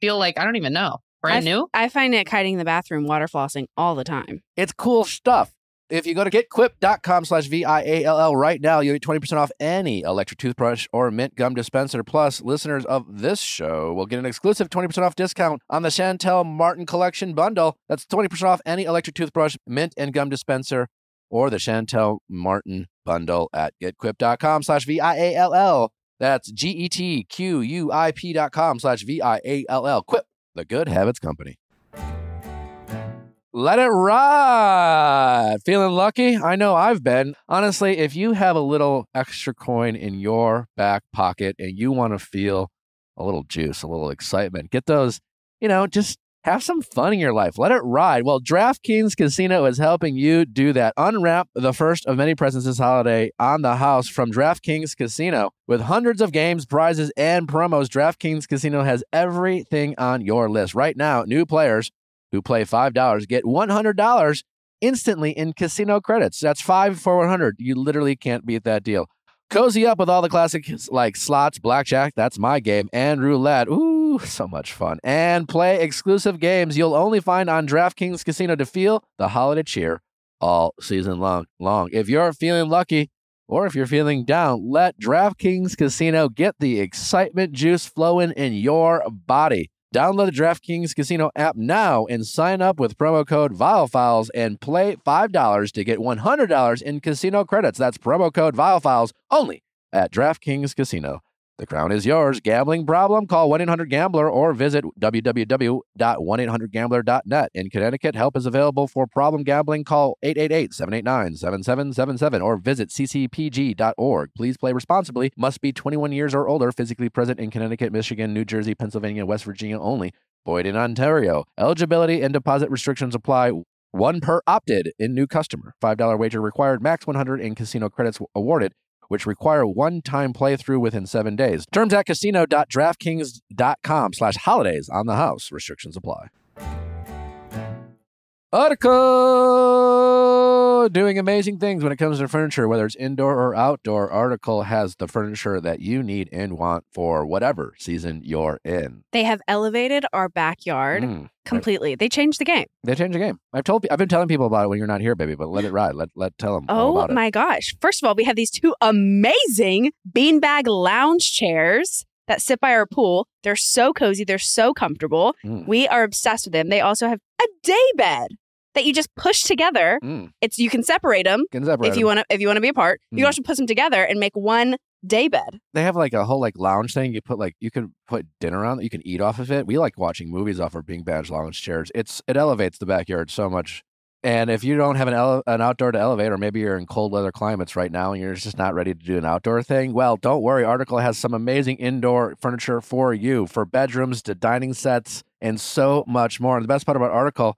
feel like i don't even know brand I've- new I find it hiding in the bathroom water flossing all the time. It's cool stuff. If you go to getquip.com slash V-I-A-L-L right now, you'll get 20% off any electric toothbrush or mint gum dispenser. Plus, listeners of this show will get an exclusive 20% off discount on the Shantell Martin Collection bundle. That's 20% off any electric toothbrush, mint and gum dispenser, or the Shantell Martin bundle at getquip.com slash V-I-A-L-L. That's E G-E-T-Q-U-I-P dot com slash V-I-A-L-L. Quip, the good habits company. Let it ride. Feeling lucky? I know I've been. Honestly, if you have a little extra coin in your back pocket and you want to feel a little juice, a little excitement, get those, you know, just have some fun in your life. Let it ride. Well, DraftKings Casino is helping you do that. Unwrap the first of many presents this holiday on the house from DraftKings Casino. With hundreds of games, prizes, and promos, DraftKings Casino has everything on your list. Right now, new players who play $5 get $100 instantly in casino credits. That's 5 for 100. You literally can't beat that deal. Cozy up with all the classics like slots, blackjack, that's my game, and roulette. Ooh, [LAUGHS] so much fun. And play exclusive games you'll only find on DraftKings Casino to feel the holiday cheer all season long. long. If you're feeling lucky or if you're feeling down, let DraftKings Casino get the excitement juice flowing in your body. Download the DraftKings Casino app now and sign up with promo code ViallFiles and play $5 to get $100 in casino credits. That's promo code ViallFiles only at DraftKings Casino. The crown is yours. Gambling problem? Call 1 800 Gambler or visit www.1800Gambler.net. In Connecticut, help is available for problem gambling. Call 888 789 7777 or visit ccpg.org. Please play responsibly. Must be 21 years or older, physically present in Connecticut, Michigan, New Jersey, Pennsylvania, West Virginia only. Void in Ontario. Eligibility and deposit restrictions apply. One per opted in new customer. $5 wager required. Max 100 in casino credits awarded which require one-time playthrough within seven days. Terms at casino.draftkings.com slash holidays on the house. Restrictions apply. Article doing amazing things when it comes to furniture, whether it's indoor or outdoor. Article has the furniture that you need and want for whatever season you're in. They have elevated our backyard Mm. completely. They changed the game. They changed the game. I've told, I've been telling people about it when you're not here, baby. But let it ride. Let let tell them Oh about it. my gosh. First of all, we have these two amazing beanbag lounge chairs that sit by our pool. They're so cozy, they're so comfortable. Mm. We are obsessed with them. They also have a day bed that you just push together. Mm. It's you can separate them Can separate if you want to if you want to be apart. You Mhm. can also put them together and make one day bed. they have like a whole like lounge thing. You put like you can put dinner on. You can eat off of it. We like watching movies off our Bing Badge lounge chairs. It's it elevates the backyard so much And if you don't have an ele- an outdoor to elevate, or maybe you're in cold weather climates right now and you're just not ready to do an outdoor thing, well, don't worry. Article has some amazing indoor furniture for you, for bedrooms to dining sets and so much more. And the best part about Article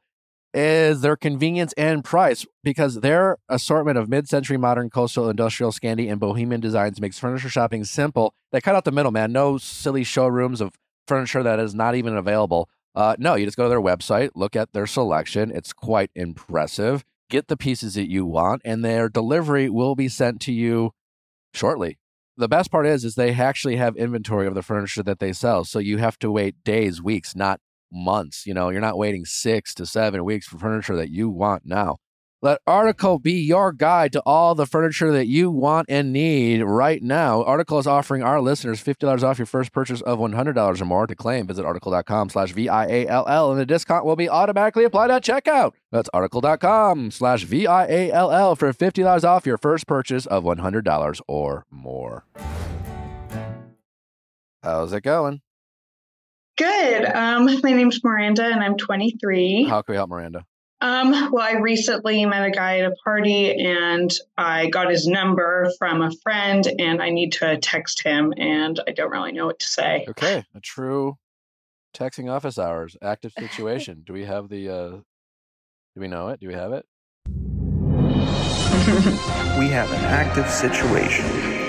is their convenience and price because their assortment of mid-century modern coastal industrial scandi and bohemian designs makes furniture shopping simple. They cut out the middleman no silly showrooms of furniture that is not even available. Uh, no you just go to their website look at their selection. It's quite impressive. Get the pieces that you want and their delivery will be sent to you shortly. The best part is is they actually have inventory of the furniture that they sell. So you have to wait days weeks not months. You know, you're not waiting six to seven weeks for furniture that you want now. Let Article be your guide to all the furniture that you want and need right now. Article is offering our listeners $50 off your first purchase of $100 or more. To claim, visit article.com slash V-I-A-L-L, and the discount will be automatically applied at checkout. That's article.com slash V-I-A-L-L for $50 off your first purchase of $100 or more. How's it going? Good. Um, [LAUGHS] my name's Miranda and I'm 23. How can we help Miranda? Um, well, I recently met a guy at a party and I got his number from a friend and I need to text him and I don't really know what to say. Okay, a true texting office hours, active [LAUGHS] situation. do we have the uh do we know it? Do we have it? [LAUGHS] we have an active situation.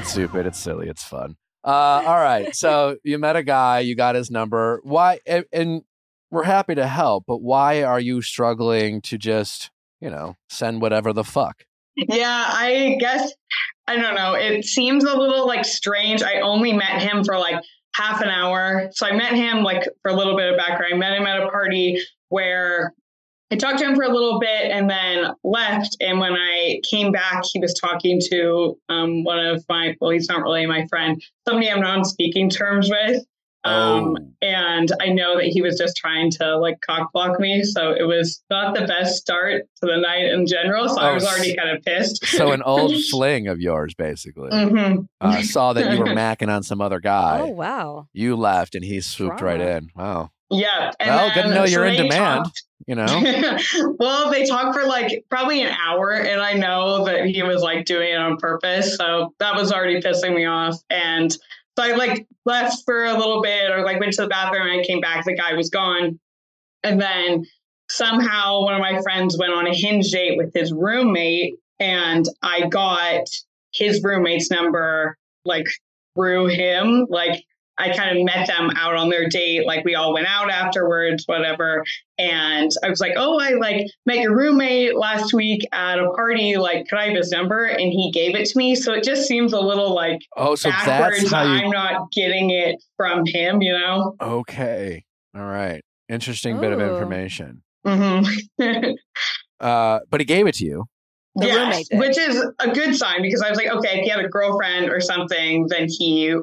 It's stupid. It's silly. It's fun. Uh, all right. So [LAUGHS] you met a guy. You got his number. Why? And, and we're happy to help. But why are you struggling to just, you know, send whatever the fuck? Yeah, I guess I don't know. It seems a little like strange. I only met him for like half an hour. So I met him like for a little bit of background. I met him at a party where I talked to him for a little bit and then left. And when I came back, he was talking to um, one of my, well, he's not really my friend, somebody I'm not on speaking terms with. Um, oh. And I know that he was just trying to like cock block me. So it was not the best start to the night in general. So oh, I was already kind of pissed. so an [LAUGHS] old fling of yours, basically. Mm-hmm. Uh, saw that you were macking on some other [LAUGHS] guy. Oh, wow. You left and he swooped right in. Wow. Yeah. well, good to know you're in demand. Talked, you [LAUGHS] know? well, they talked for like probably an hour, and I know that he was like doing it on purpose. So that was already pissing me off. And so I like left for a little bit or like went to the bathroom and I came back, the guy was gone. And then somehow one of my friends went on a hinge date with his roommate, and I got his roommate's number like through him. Like I kind of met them out on their date. Like we all went out afterwards, whatever. And I was like, oh, I like met your roommate last week at a party. Like, could I have his number? And he gave it to me. So it just seems a little like oh, so backwards. That's how you... I'm not getting it from him, you know? Okay. All right. Interesting Ooh. bit of information. Mm-hmm. [LAUGHS] uh, but he gave it to you. The yes, which is a good sign because I was like, okay, if he had a girlfriend or something, then he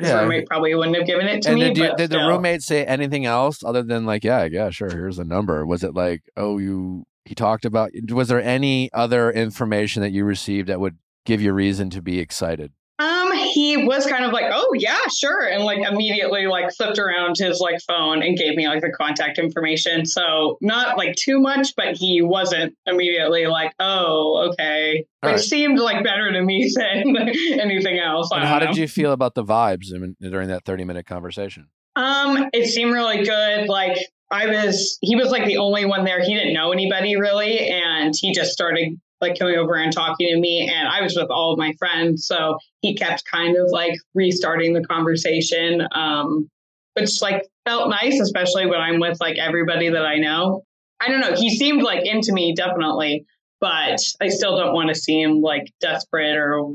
his yeah. roommate probably wouldn't have given it to and me. Did, you, did the roommate say anything else other than like, yeah, yeah, sure, here's the number? Was it like, oh, you he talked about? Was there any other information that you received that would give you reason to be excited? Um, he was kind of like, "Oh yeah, sure," and like immediately like flipped around his like phone and gave me like the contact information. So not like too much, but he wasn't immediately like, "Oh, okay," All which right. seemed like better to me [LAUGHS] than anything else. And how know. did you feel about the vibes during that thirty minute conversation? Um, it seemed really good. Like I was, he was like the only one there. He didn't know anybody really, and he just started like coming over and talking to me and I was with all of my friends. So he kept kind of like restarting the conversation. Um, which like felt nice, especially when I'm with like everybody that I know. I don't know. He seemed like into me definitely, but I still don't want to seem like desperate or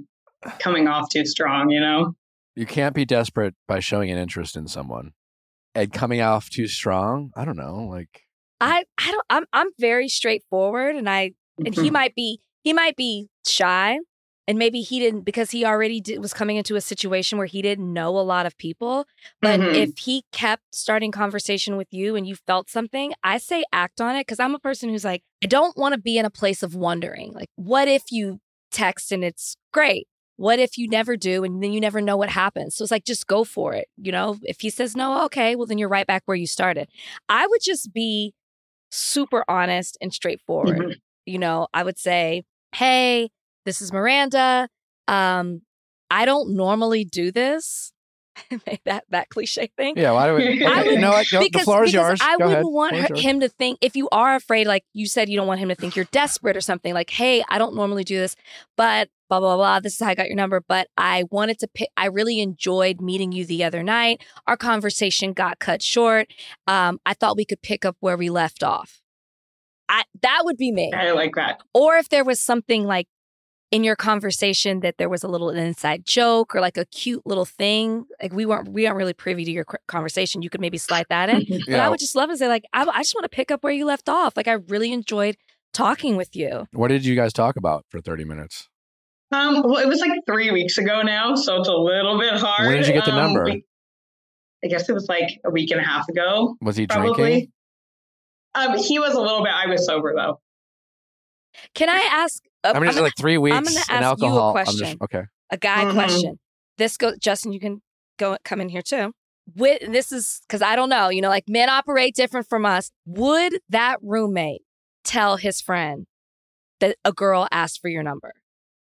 coming off too strong, you know? You can't be desperate by showing an interest in someone. And coming off too strong, I don't know, like I I don't I'm I'm very straightforward and I and he mm-hmm. might be he might be shy and maybe he didn't because he already did, was coming into a situation where he didn't know a lot of people but mm-hmm. if he kept starting conversation with you and you felt something i say act on it because i'm a person who's like i don't want to be in a place of wondering like what if you text and it's great what if you never do and then you never know what happens? So it's like, just go for it. You know, if he says no, okay, well, then you're right back where you started. I would just be super honest and straightforward. Mhm. You know, I would say, hey, this is Miranda. Um, I don't normally do this. [LAUGHS] that that cliche thing. Yeah, why do we? I would- you know what? Go, the because, floor is yours. I Go wouldn't ahead. want her, him to think if you are afraid, like you said, you don't want him to think you're desperate or something. Like, hey, I don't normally do this, but blah blah blah. This is how I got your number. But I wanted to pick. I really enjoyed meeting you the other night. Our conversation got cut short. Um, I thought we could pick up where we left off. I that would be me. I like that. Or if there was something like in your conversation that there was a little inside joke or like a cute little thing, like we weren't we aren't really privy to your conversation, you could maybe slide that in. [LAUGHS] But Yeah. I would just love to say like I, I just want to pick up where you left off. Like I really enjoyed talking with you. What did you guys talk about for 30 minutes? Um, well, it was like three weeks ago now, so it's a little bit hard. When did you get the Um, number? we- I guess it was like a week and a half ago, Was he probably. drinking? Um, he was a little bit. I was sober though. Can I ask? uh, I mean, it's I'm like three weeks I'm gonna and ask you a alcohol. Just question. okay. a guy Mhm. question. This goes, Justin. You can go come in here too. With this is because I don't know. You know, like men operate different from us. Would that roommate tell his friend that a girl asked for your number?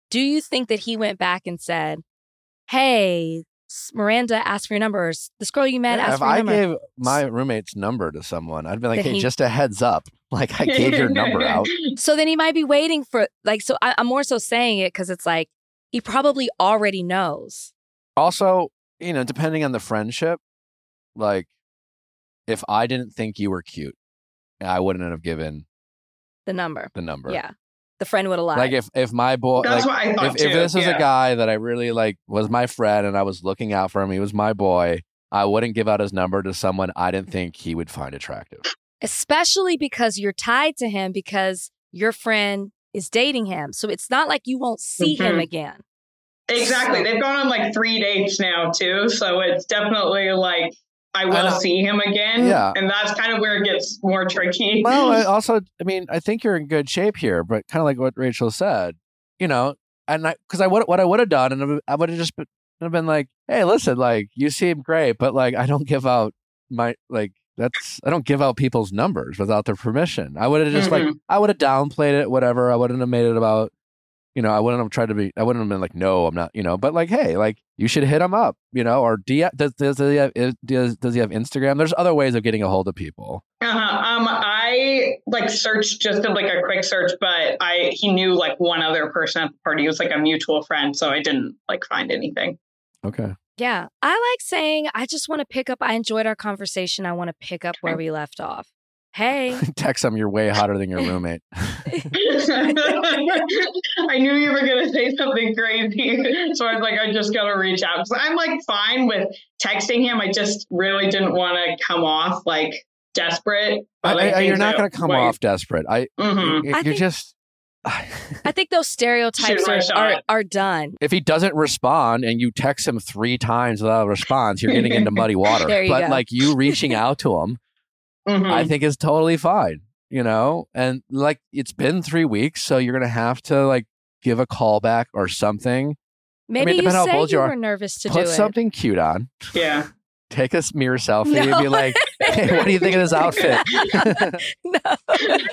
Do you think that he went back and said, "Hey, s- Miranda asked for your number. or s- This girl you met Yeah, asked if for your number. If I number." gave my roommate's number to someone, I'd be like, Then "Hey, he- just a heads up. [LAUGHS] Like I gave your number out." [LAUGHS] so then he might be waiting for like. So I, I'm more so saying it because it's like he probably already knows. Also, you know, depending on the friendship, like if I didn't think you were cute, I wouldn't have given The number. the number. Yeah, the friend would have lied. Like if if my boy, That's like, what I thought if, if this was yeah. a guy that I really like was my friend and I was looking out for him, he was my boy. I wouldn't give out his number to someone I didn't think he would find attractive. especially because you're tied to him because your friend is dating him. So it's not like you won't see him Mhm. again. Exactly. They've gone on like three dates now too, so it's definitely like I will know. see him again. Yeah. and that's kind of where it gets more tricky. Well, I [LAUGHS] also, I mean, I think you're in good shape here, but kind of like what Rachel said, you know, and I, because I would, what I would have done, and I would have just been, have been like, hey, listen, like you seem great, but like I don't give out my like that's I don't give out people's numbers without their permission. I would have just like Mhm. I would have downplayed it, whatever. I wouldn't have made it about, you know, I wouldn't have tried to be, I wouldn't have been like, no, I'm not, you know, but like, hey, like you should hit him up, you know, or do you, does, does he have does, does he have Instagram? There's other ways of getting a hold of people. Uh-huh. Um, I like searched just did like a quick search, but I he knew like one other person at the party. It was like a mutual friend, so I didn't like find anything. Okay. Yeah. I like saying, I just want to pick up. I enjoyed our conversation. I want to pick up where we left off. Hey. [LAUGHS] Text him, you're way hotter than your roommate. [LAUGHS] I knew you were gonna say something crazy, [LAUGHS] so I was like, I just gotta reach out. 'Cause I'm like fine with texting him. I just really didn't want to come off like desperate. I, like, I- you're not going to come like- off desperate. I, Mhm. you- I you're think- just. [SIGHS] I think those stereotypes are, are, are done. if he doesn't respond and you text him three times without a response, you're getting into muddy water. There you but go. like you reaching out to him, Mhm. I think is totally fine. You know, and like it's been three weeks, so you're gonna have to like give a call back or something. Maybe you depending how say bold you you are, were nervous to Put do something cute on. yeah. Take a mirror selfie and be like, [LAUGHS] "Hey, what do you think of this outfit?" [LAUGHS] no.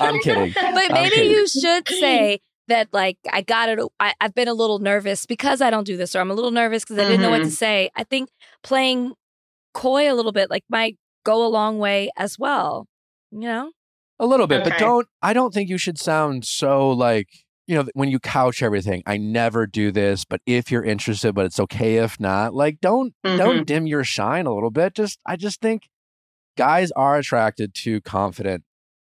I'm kidding. But maybe kidding. you should say that, like, I got it. I, I've been a little nervous because I don't do this, or I'm a little nervous because I didn't know what to Mhm. say. I think playing coy a little bit, like, might go a long way as well. You know? A little bit, but don't. I don't think you should sound so like you know when you couch everything. I never do this, but if you're interested, but it's okay if not. Like don't Mhm. don't dim your shine a little bit. Just I just think guys are attracted to confident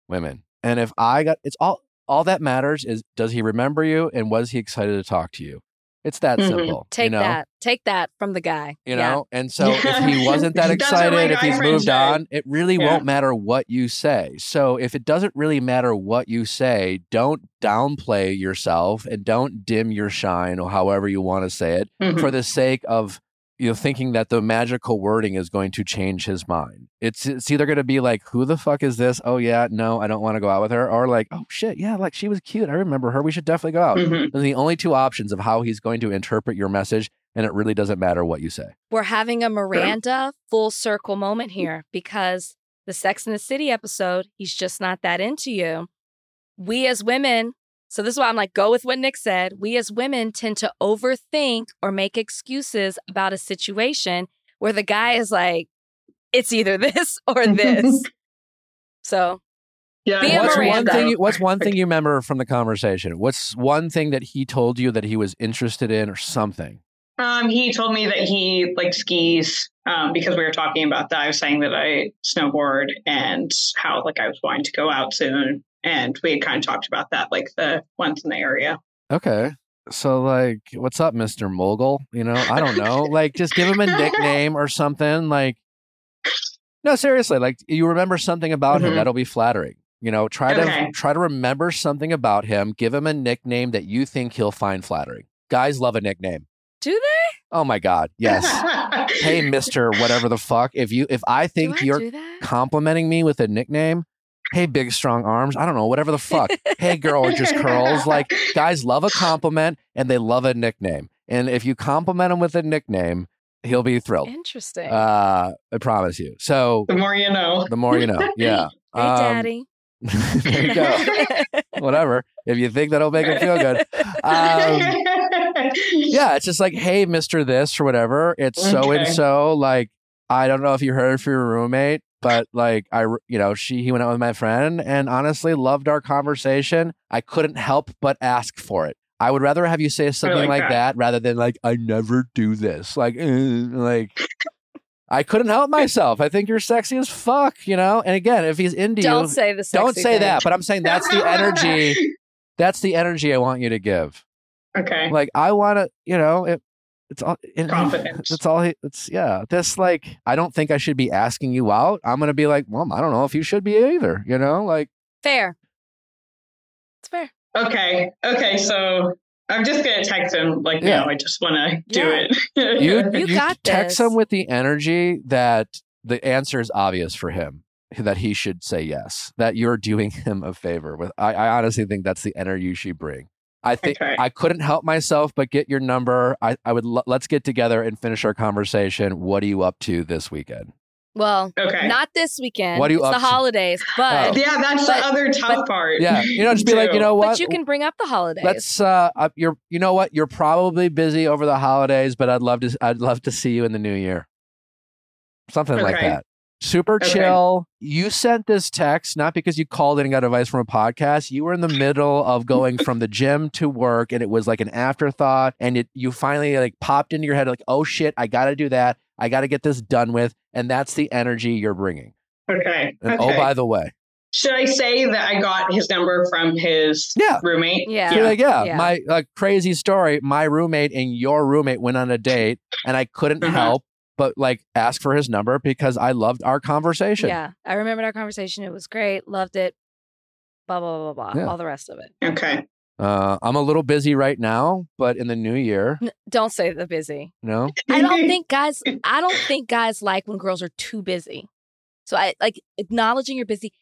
women, and if I got it's all all that matters is does he remember you and was he excited to talk to you? It's that Mhm. simple. Take you know? that. Take that from the guy. You Yeah. know, and [LAUGHS] so if he wasn't that That's what my excited, if he's moved on, it really Yeah. won't matter what you say. So if it doesn't really matter what you say, don't downplay yourself and don't dim your shine or however you want to say it Mhm. for the sake of you know, thinking that the magical wording is going to change his mind. It's it's either going to be like, "Who the fuck is this?" Oh yeah, no, I don't want to go out with her, or like, "Oh shit, yeah, like she was cute. I remember her. We should definitely go out." Mhm. Those are the only two options of how he's going to interpret your message, and it really doesn't matter what you say. We're having a Miranda full circle moment here because the Sex and the City episode, he's just not that into you. We as women, so this is why I'm like, go with what Nick said. We as women tend to overthink or make excuses about a situation where the guy is like, it's either [LAUGHS] this or this. [LAUGHS] so Yeah. Be what's one thing? You, what's one thing [LAUGHS] you remember from the conversation? What's one thing that he told you that he was interested in, or something? Um, he told me that he like skis um, because we were talking about that. I was saying that I snowboard and how like I was wanting to go out soon, and we had kind of talked about that, like the ones in the area. Okay. So like, what's up, Mister Mogul? You know, I don't know. [LAUGHS] like, just give him a nickname or something. Like, no, seriously. Like, you remember something about him Mhm. that'll be flattering. You know, try to try to remember something about him. Give him a nickname that you think he'll find flattering. Guys love a nickname. do they? Oh my god, yes. hey, [LAUGHS] Mister, whatever the fuck. If you, if I think I you're complimenting me with a nickname, hey, big strong arms. I don't know, whatever the fuck. hey, girl, with just curls. Like, guys love a compliment and they love a nickname. And if you compliment him with a nickname, he'll be thrilled. Interesting. Uh, I promise you. So the more you know. the more you know. [LAUGHS] Yeah. hey, Um, daddy. [LAUGHS] there you go. [LAUGHS] Whatever. If you think that'll make him feel good. Um, yeah, it's just like, hey, Mister This or whatever. It's so and so. Like, I don't know if you heard from your roommate, but like, I, you know, she he went out with my friend, and honestly, loved our conversation. I couldn't help but ask for it. I would rather have you say something like like, that. that. rather than like, I never do this. Like, eh, like. I couldn't help [LAUGHS] myself. I think you're sexy as fuck, you know. And again, if he's into Don't you, say the sexy don't say thing. that. But I'm saying that's the energy. [LAUGHS] That's the energy I want you to give. Okay. Like I want to, you know, it, it's all it, Confidence. That's [LAUGHS] all. He, it's yeah. This like I don't think I should be asking you out. I'm gonna be like, well, I don't know if you should be either. You know, like Fair. It's fair. Okay. Okay. So I'm just gonna text him. Like, Yeah. no, I just want to do Yeah. it. you [LAUGHS] You got text this. him with the energy that the answer is obvious for him. That he should say yes. That you're doing [LAUGHS] him a favor. With I, I honestly think that's the energy you should bring. I think Okay. I couldn't help myself but get your number. I, I would l- let's get together and finish our conversation. What are you up to this weekend? Well, okay. not this weekend. What are you it's up the to? holidays, but Oh. yeah, that's But- the other tough but- part. Yeah, you know, just be like, [LAUGHS] you know what? but you can bring up the holidays. Let's uh, uh, you're you know what? You're probably busy over the holidays, but I'd love to I'd love to see you in the new year. Something like that. Super Okay. chill. You sent this text not because you called in and got advice from a podcast. You were in the middle of going from the gym to work, and it was like an afterthought. And it you finally like popped into your head like, oh shit, I got to do that. I got to get this done with, and that's the energy you're bringing. Okay. And okay. oh, by the way, Should I say that I got his number from his Yeah. roommate? Yeah. You're like, yeah, Yeah. my uh, crazy story. My roommate and your roommate went on a date, and I couldn't Mhm. help but like ask for his number because I loved our conversation. yeah, I remembered our conversation. It was great. Loved it. Blah blah blah blah. blah. Yeah. All the rest of it. Okay. Uh, I'm a little busy right now, but in the new year, N- don't say the busy. no. I [LAUGHS] don't think guys. I don't think guys like when girls are too busy. So I like acknowledging you're busy.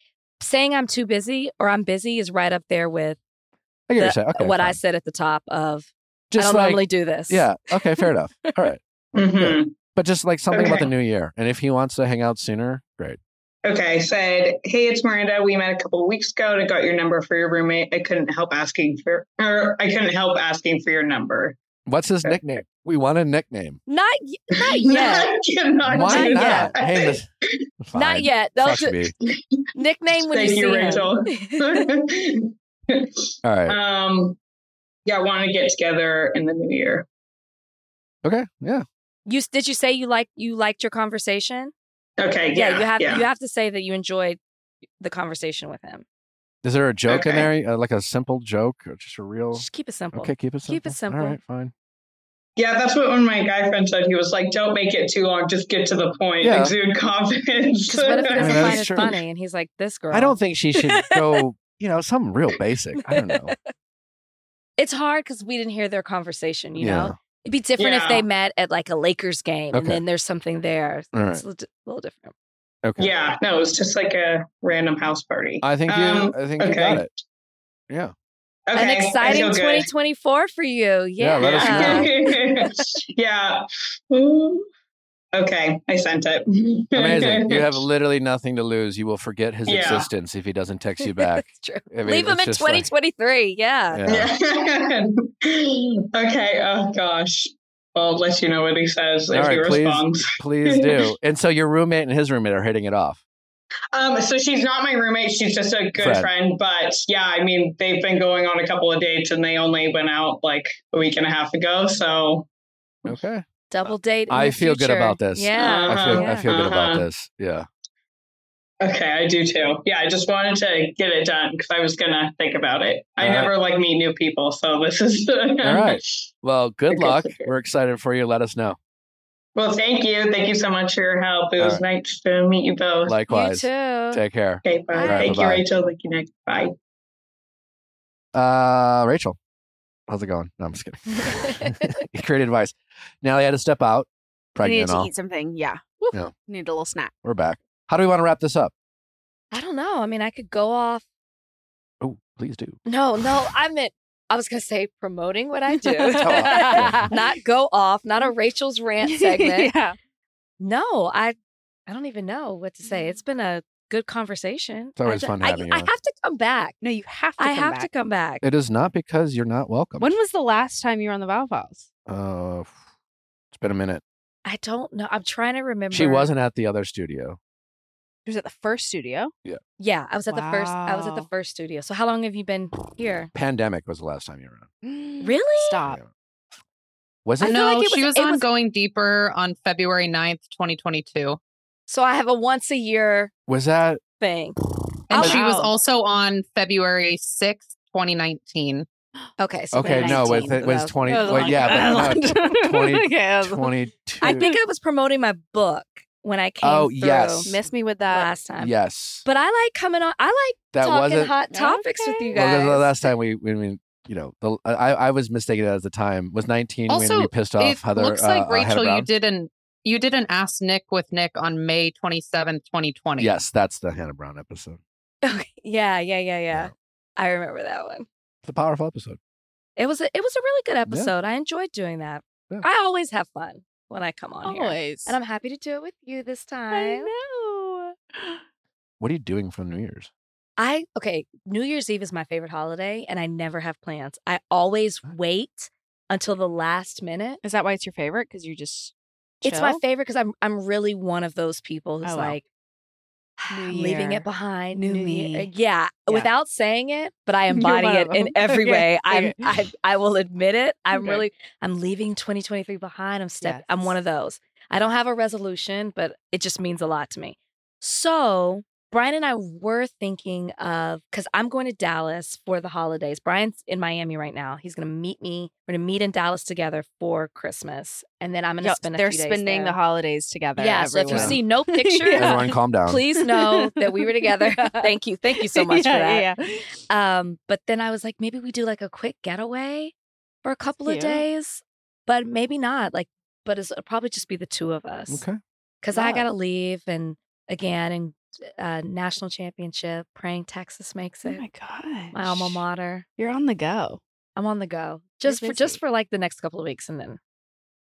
Saying I'm too busy or I'm busy is right up there with I the- what. Okay, what I said at the top of. just I don't like normally do this. yeah. Okay, fair enough. [LAUGHS] All right, hmm but just like something about the new year, and if he wants to hang out sooner, great. Okay. I said, hey, it's Miranda. We met a couple of weeks ago and I got your number for your roommate. I couldn't help asking for, or I couldn't help asking for your number. What's his Okay. nickname? We want a nickname. Not [LAUGHS] not yet. I cannot Why not? that. Hey, Miss- [LAUGHS] Not yet. They'll Fuck me. [LAUGHS] nickname when Thank you you, see Rachel. him. All right. um, yeah, I want to get together in the new year. Okay. Yeah. You did you say you like you liked your conversation? Okay. Yeah, Yeah. you have yeah. you have to say that you enjoyed the conversation with him. Is there a joke in there, uh, like a simple joke, or just a real? Just keep it simple. Okay, keep it simple. Keep it simple. All right, fine. Yeah, that's what one of my guy friends said. He was like, "Don't make it too long. Just get to the point. Yeah. Exude confidence." Because what if he doesn't that's find it true. funny and he's like, this girl? I don't think she should go. You know, something real basic. I don't know. [LAUGHS] It's hard because we didn't hear their conversation. You yeah. know, It'd be different if they met at like a Lakers game and then there's something there. All right. It's a little, di- little different. Okay. Yeah, no, it was just like a random house party. I think you. Um, I think you got it. Yeah. Okay, An exciting feel good. 2024 for you. Yeah, Yeah. let us know. [LAUGHS] yeah. [LAUGHS] Ooh. Okay, I sent it. [LAUGHS] Amazing. you have [LAUGHS] literally nothing to lose. You will forget his Yeah. existence if he doesn't text you [LAUGHS] back. True. I mean, Leave him in just like- 2023. yeah. Yeah. Yeah. okay. Oh gosh. Well, I'll let you know what he says All if he please. responds. Please do. And so your roommate and his roommate are hitting it off. Um, so she's not my roommate. She's just a good Friend. friend. But yeah, I mean, they've been going on a couple of dates, and they only went out like a week and a half ago. So Okay. Double date. in I the feel good about this. Yeah. I feel. I Yeah. feel good about Uh-huh. this. Yeah. okay, I do too. Yeah, I just wanted to get it done because I was gonna think about it. I All right. never like meet new people, so this is [LAUGHS] All right. Well, good luck. for sure. We're excited for you. Let us know. Well, thank you. Thank you so much for your help. It All was nice to meet you both. Likewise. You too. Take care. okay, bye. All right, thank you, bye-bye. Rachel. Thank you, Nick. Bye. Uh, Rachel, how's it going? No, I'm just kidding. [LAUGHS] [LAUGHS] Great advice. Now they had to step out, I pregnant needed to all. eat something. Yeah. Woo. Yeah. Need a little snack. We're back. How do we want to wrap this up? I don't know. I mean, I could go off. Oh, please do. No, no, I meant I was gonna say promoting what I do. [LAUGHS] Yeah. not go off, not a Rachel's rant segment. yeah. No, I I don't even know what to say. It's been a good conversation. It's always I, fun I, having I you. have to come back. No, you have to. I come have back. to come back. It is not because you're not welcome. When was the last time you were on the Viall Files? Uh, [SIGHS] it's been a minute. I don't know. I'm trying to remember. She wasn't at the other studio. It was at the first studio. Yeah, Yeah, I was at the first. I was at the first studio. So how long have you been here? Pandemic was the last time you were on. [GASPS] Really? Stop. Yeah. Was I it? feel no, like it she was- was, it on was- Going Deeper on February 9th, 2022. So I have a once a year Was that? thing. And Oh, she was also on February 6th, 2019. Okay. So Okay, no, with 2019, it was that 20. That was a Wait, long yeah, time. but no, [LAUGHS] 20, [LAUGHS] Okay, was- 22. I think I was promoting my book when I came. Oh, through yes. Miss me with that. last time. yes. But I like coming on. I like that talking wasn't. hot topics with you Well, guys. the last time we, we, we you know, the, I, I was mistaken at the time. Was 19 when Also, we pissed off it Heather. looks uh, like uh, Rachel, you did an you did an Ask Nick with Nick on May 27th, 2020. Yes, that's the Hannah Brown episode. Okay. Yeah, yeah, yeah, yeah. Yeah. I remember that one. It's a powerful episode. It was a, it was a really good episode. I enjoyed doing that. Yeah. I always have fun when I come on here. Always. And I'm happy to do it with you this time. I know. What are you doing for New Year's? I okay, New Year's Eve is my favorite holiday and I never have plans. I always wait until the last minute. Is that why it's your favorite? Because you just. It's my favorite because I'm I'm really one of those people who's Oh, like New leaving it behind. New Year. Uh, me. Yeah, Yeah. without saying it, but I [LAUGHS] embody it in [LAUGHS] every Okay, way. I'm. I I will admit it. [LAUGHS] I'm Okay. really I'm leaving 2023 behind. I'm step I'm one of those. I don't have a resolution, but it just means a lot to me. So Bryan and I were thinking of because I'm going to Dallas for the holidays. Bryan's in Miami right now. He's going to meet me. We're going to meet in Dallas together for Christmas, and then I'm going to Yo, spend. A they're few days spending there. the holidays together. Yeah. So if you see no pictures, [LAUGHS] Yeah. Everyone, calm down. please know that we were together. [LAUGHS] Yeah. Thank you. Thank you so [LAUGHS] much for that. yeah, yeah. Um, but then I was like, maybe we do like a quick getaway for a couple of Cute. days, but maybe not. Like, but it's, it'll probably just be the two of us Okay. because I gotta leave and again and uh, national championship. Praying Texas makes it. Oh it. my god. my alma mater. You're on the go. I'm on the go just for just for like the next couple of weeks and then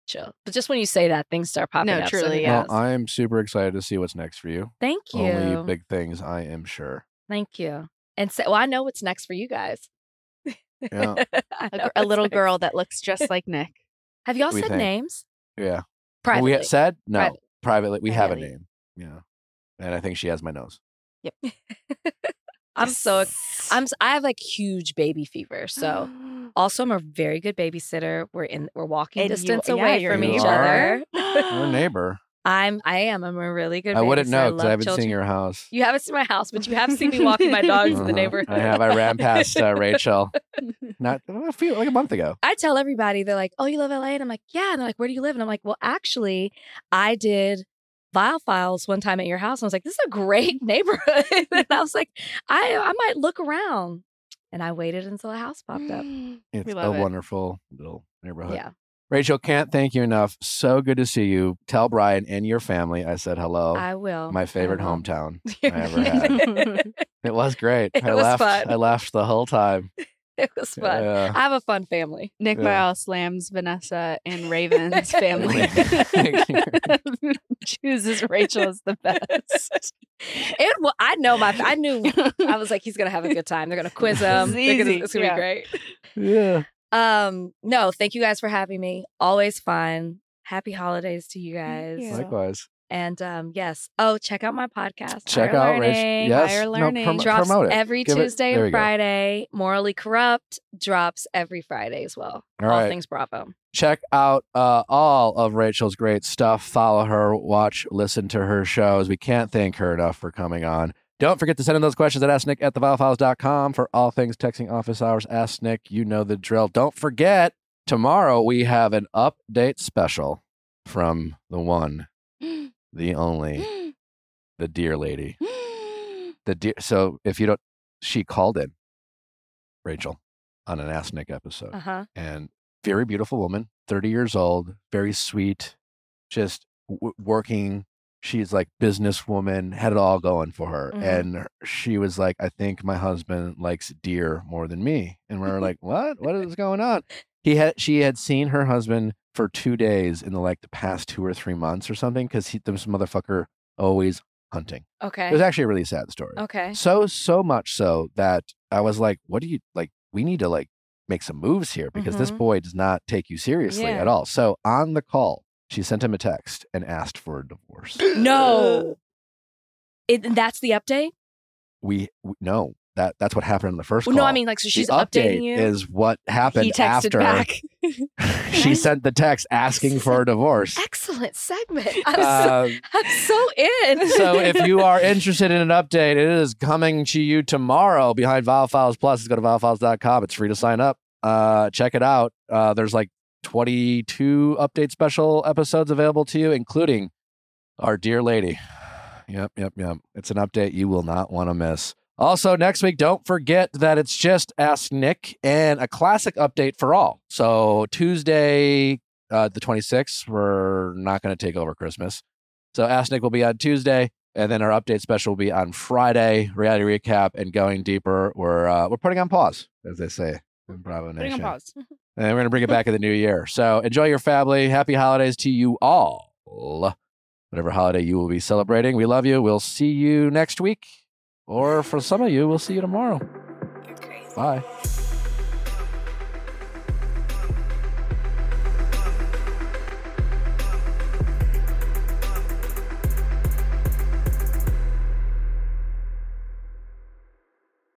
chill. But just when you say that, things start popping No, up. truly, who yeah. Well, I am super excited to see what's next for you. Thank you. Only big things, I am sure. Thank you. And so, well, I know what's next for you guys. Yeah. [LAUGHS] I A, know gr- a little next. girl that looks just like Nick. Have y'all We said think. names? Yeah. Privately. We said no. Private. Privately, we have a name. Yeah. And I think she has my nose. Yep. [LAUGHS] I'm so I'm I have like huge baby fever. So [GASPS] also I'm a very good babysitter. We're in we're walking And distance yeah, away you're- from you each are. other. [LAUGHS] Your [LAUGHS] neighbor. I'm I am. I'm a really good I wouldn't know because love I haven't children. seen your house. You haven't seen my house, but you have seen me walking my dogs in the Uh-huh. neighborhood. I have. I ran past uh, Rachel not a few like a month ago. I tell everybody, they're like, Oh, you live in LA? And I'm like, Yeah. And they're like, Where do you live? And I'm like, Well, actually, I did Viall Files one time at your house. And I was like, This is a great [LAUGHS] neighborhood. [LAUGHS] and I was like, I I might look around. And I waited until a house popped up. [GASPS] It's a it. wonderful little neighborhood. Yeah. Rachel, can't thank you enough. So good to see you. Tell Bryan and your family I said hello. I will. My favorite will. hometown [LAUGHS] I ever had. It was great. It I was laughed. fun. I laughed the whole time. It was fun. Yeah. I have a fun family. Nick Yeah. Viall slams Vanessa and Raven's family. [LAUGHS] [LAUGHS] Chooses Rachel as the best. It, well, I know my. I knew. I was like, he's gonna have a good time. They're gonna quiz [LAUGHS] him. It's They're gonna- it's gonna yeah. be great. Yeah. Um, no, thank you guys for having me. Always fun. Happy holidays to you guys. you. Likewise. And um, yes. Oh, check out my podcast. Check Higher out Rachel. Learning. Yes. Higher No, Learning. prom- Drops promote it. every Give Tuesday there and you go. Friday. Morally Corrupt drops every Friday as well. All All right. things Bravo. check out uh, all of Rachel's great stuff. Follow her, watch, listen to her shows. We can't thank her enough for coming on. Don't forget to send in those questions at asknick at theviallfiles.com for all things texting office hours. Ask Nick, you know the drill. Don't forget, tomorrow we have an update special from the one, [GASPS] the only, [GASPS] the dear lady. [GASPS] The dear. So if you don't, she called in, Rachel, on an Ask Nick episode Uh huh. and very beautiful woman, 30 years old, very sweet, just w- working. She's like businesswoman, had it all going for her. Mhm. And she was like, I think my husband likes deer more than me. And we were [LAUGHS] like, what? What is going on? He had, she had seen her husband for two days in the like the past two or three months or something because he, this motherfucker always hunting. Okay. It was actually a really sad story. Okay. So so much so that I was like, what do you like? We need to like make some moves here because this Mhm. boy does not take you seriously Yeah. at all. So on the call, she sent him a text and asked for a divorce. No. [GASPS] It, that's the update? we, we no that that's what happened in the first Well, call. no, I mean, like, so she's the update updating you. is what happened he texted after back. [LAUGHS] she sent the text asking for a divorce. Excellent segment. [LAUGHS] I'm, so, Um, I'm so in. [LAUGHS] so if you are interested in an update, it is coming to you tomorrow behind Viall Files Plus. Go to viallfiles.com. It's free to sign up. Uh, check it out. Uh, there's like 22 update special episodes available to you, including our dear lady. Yep, yep, yep. It's an update you will not want to miss. Also, next week, don't forget that it's just Ask Nick and a classic update for all. So, Tuesday, uh, the 26th, we're not going to take over Christmas. So, Ask Nick will be on Tuesday, and then our update special will be on Friday. Reality recap and going deeper. We're uh, we're putting on pause, as they say in Bravo Nation. Putting on pause. [LAUGHS] and we're going to bring it back in the new year. So, enjoy your family. Happy holidays to you all. Whatever holiday you will be celebrating, we love you. We'll see you next week, or for some of you, we'll see you tomorrow. Bye.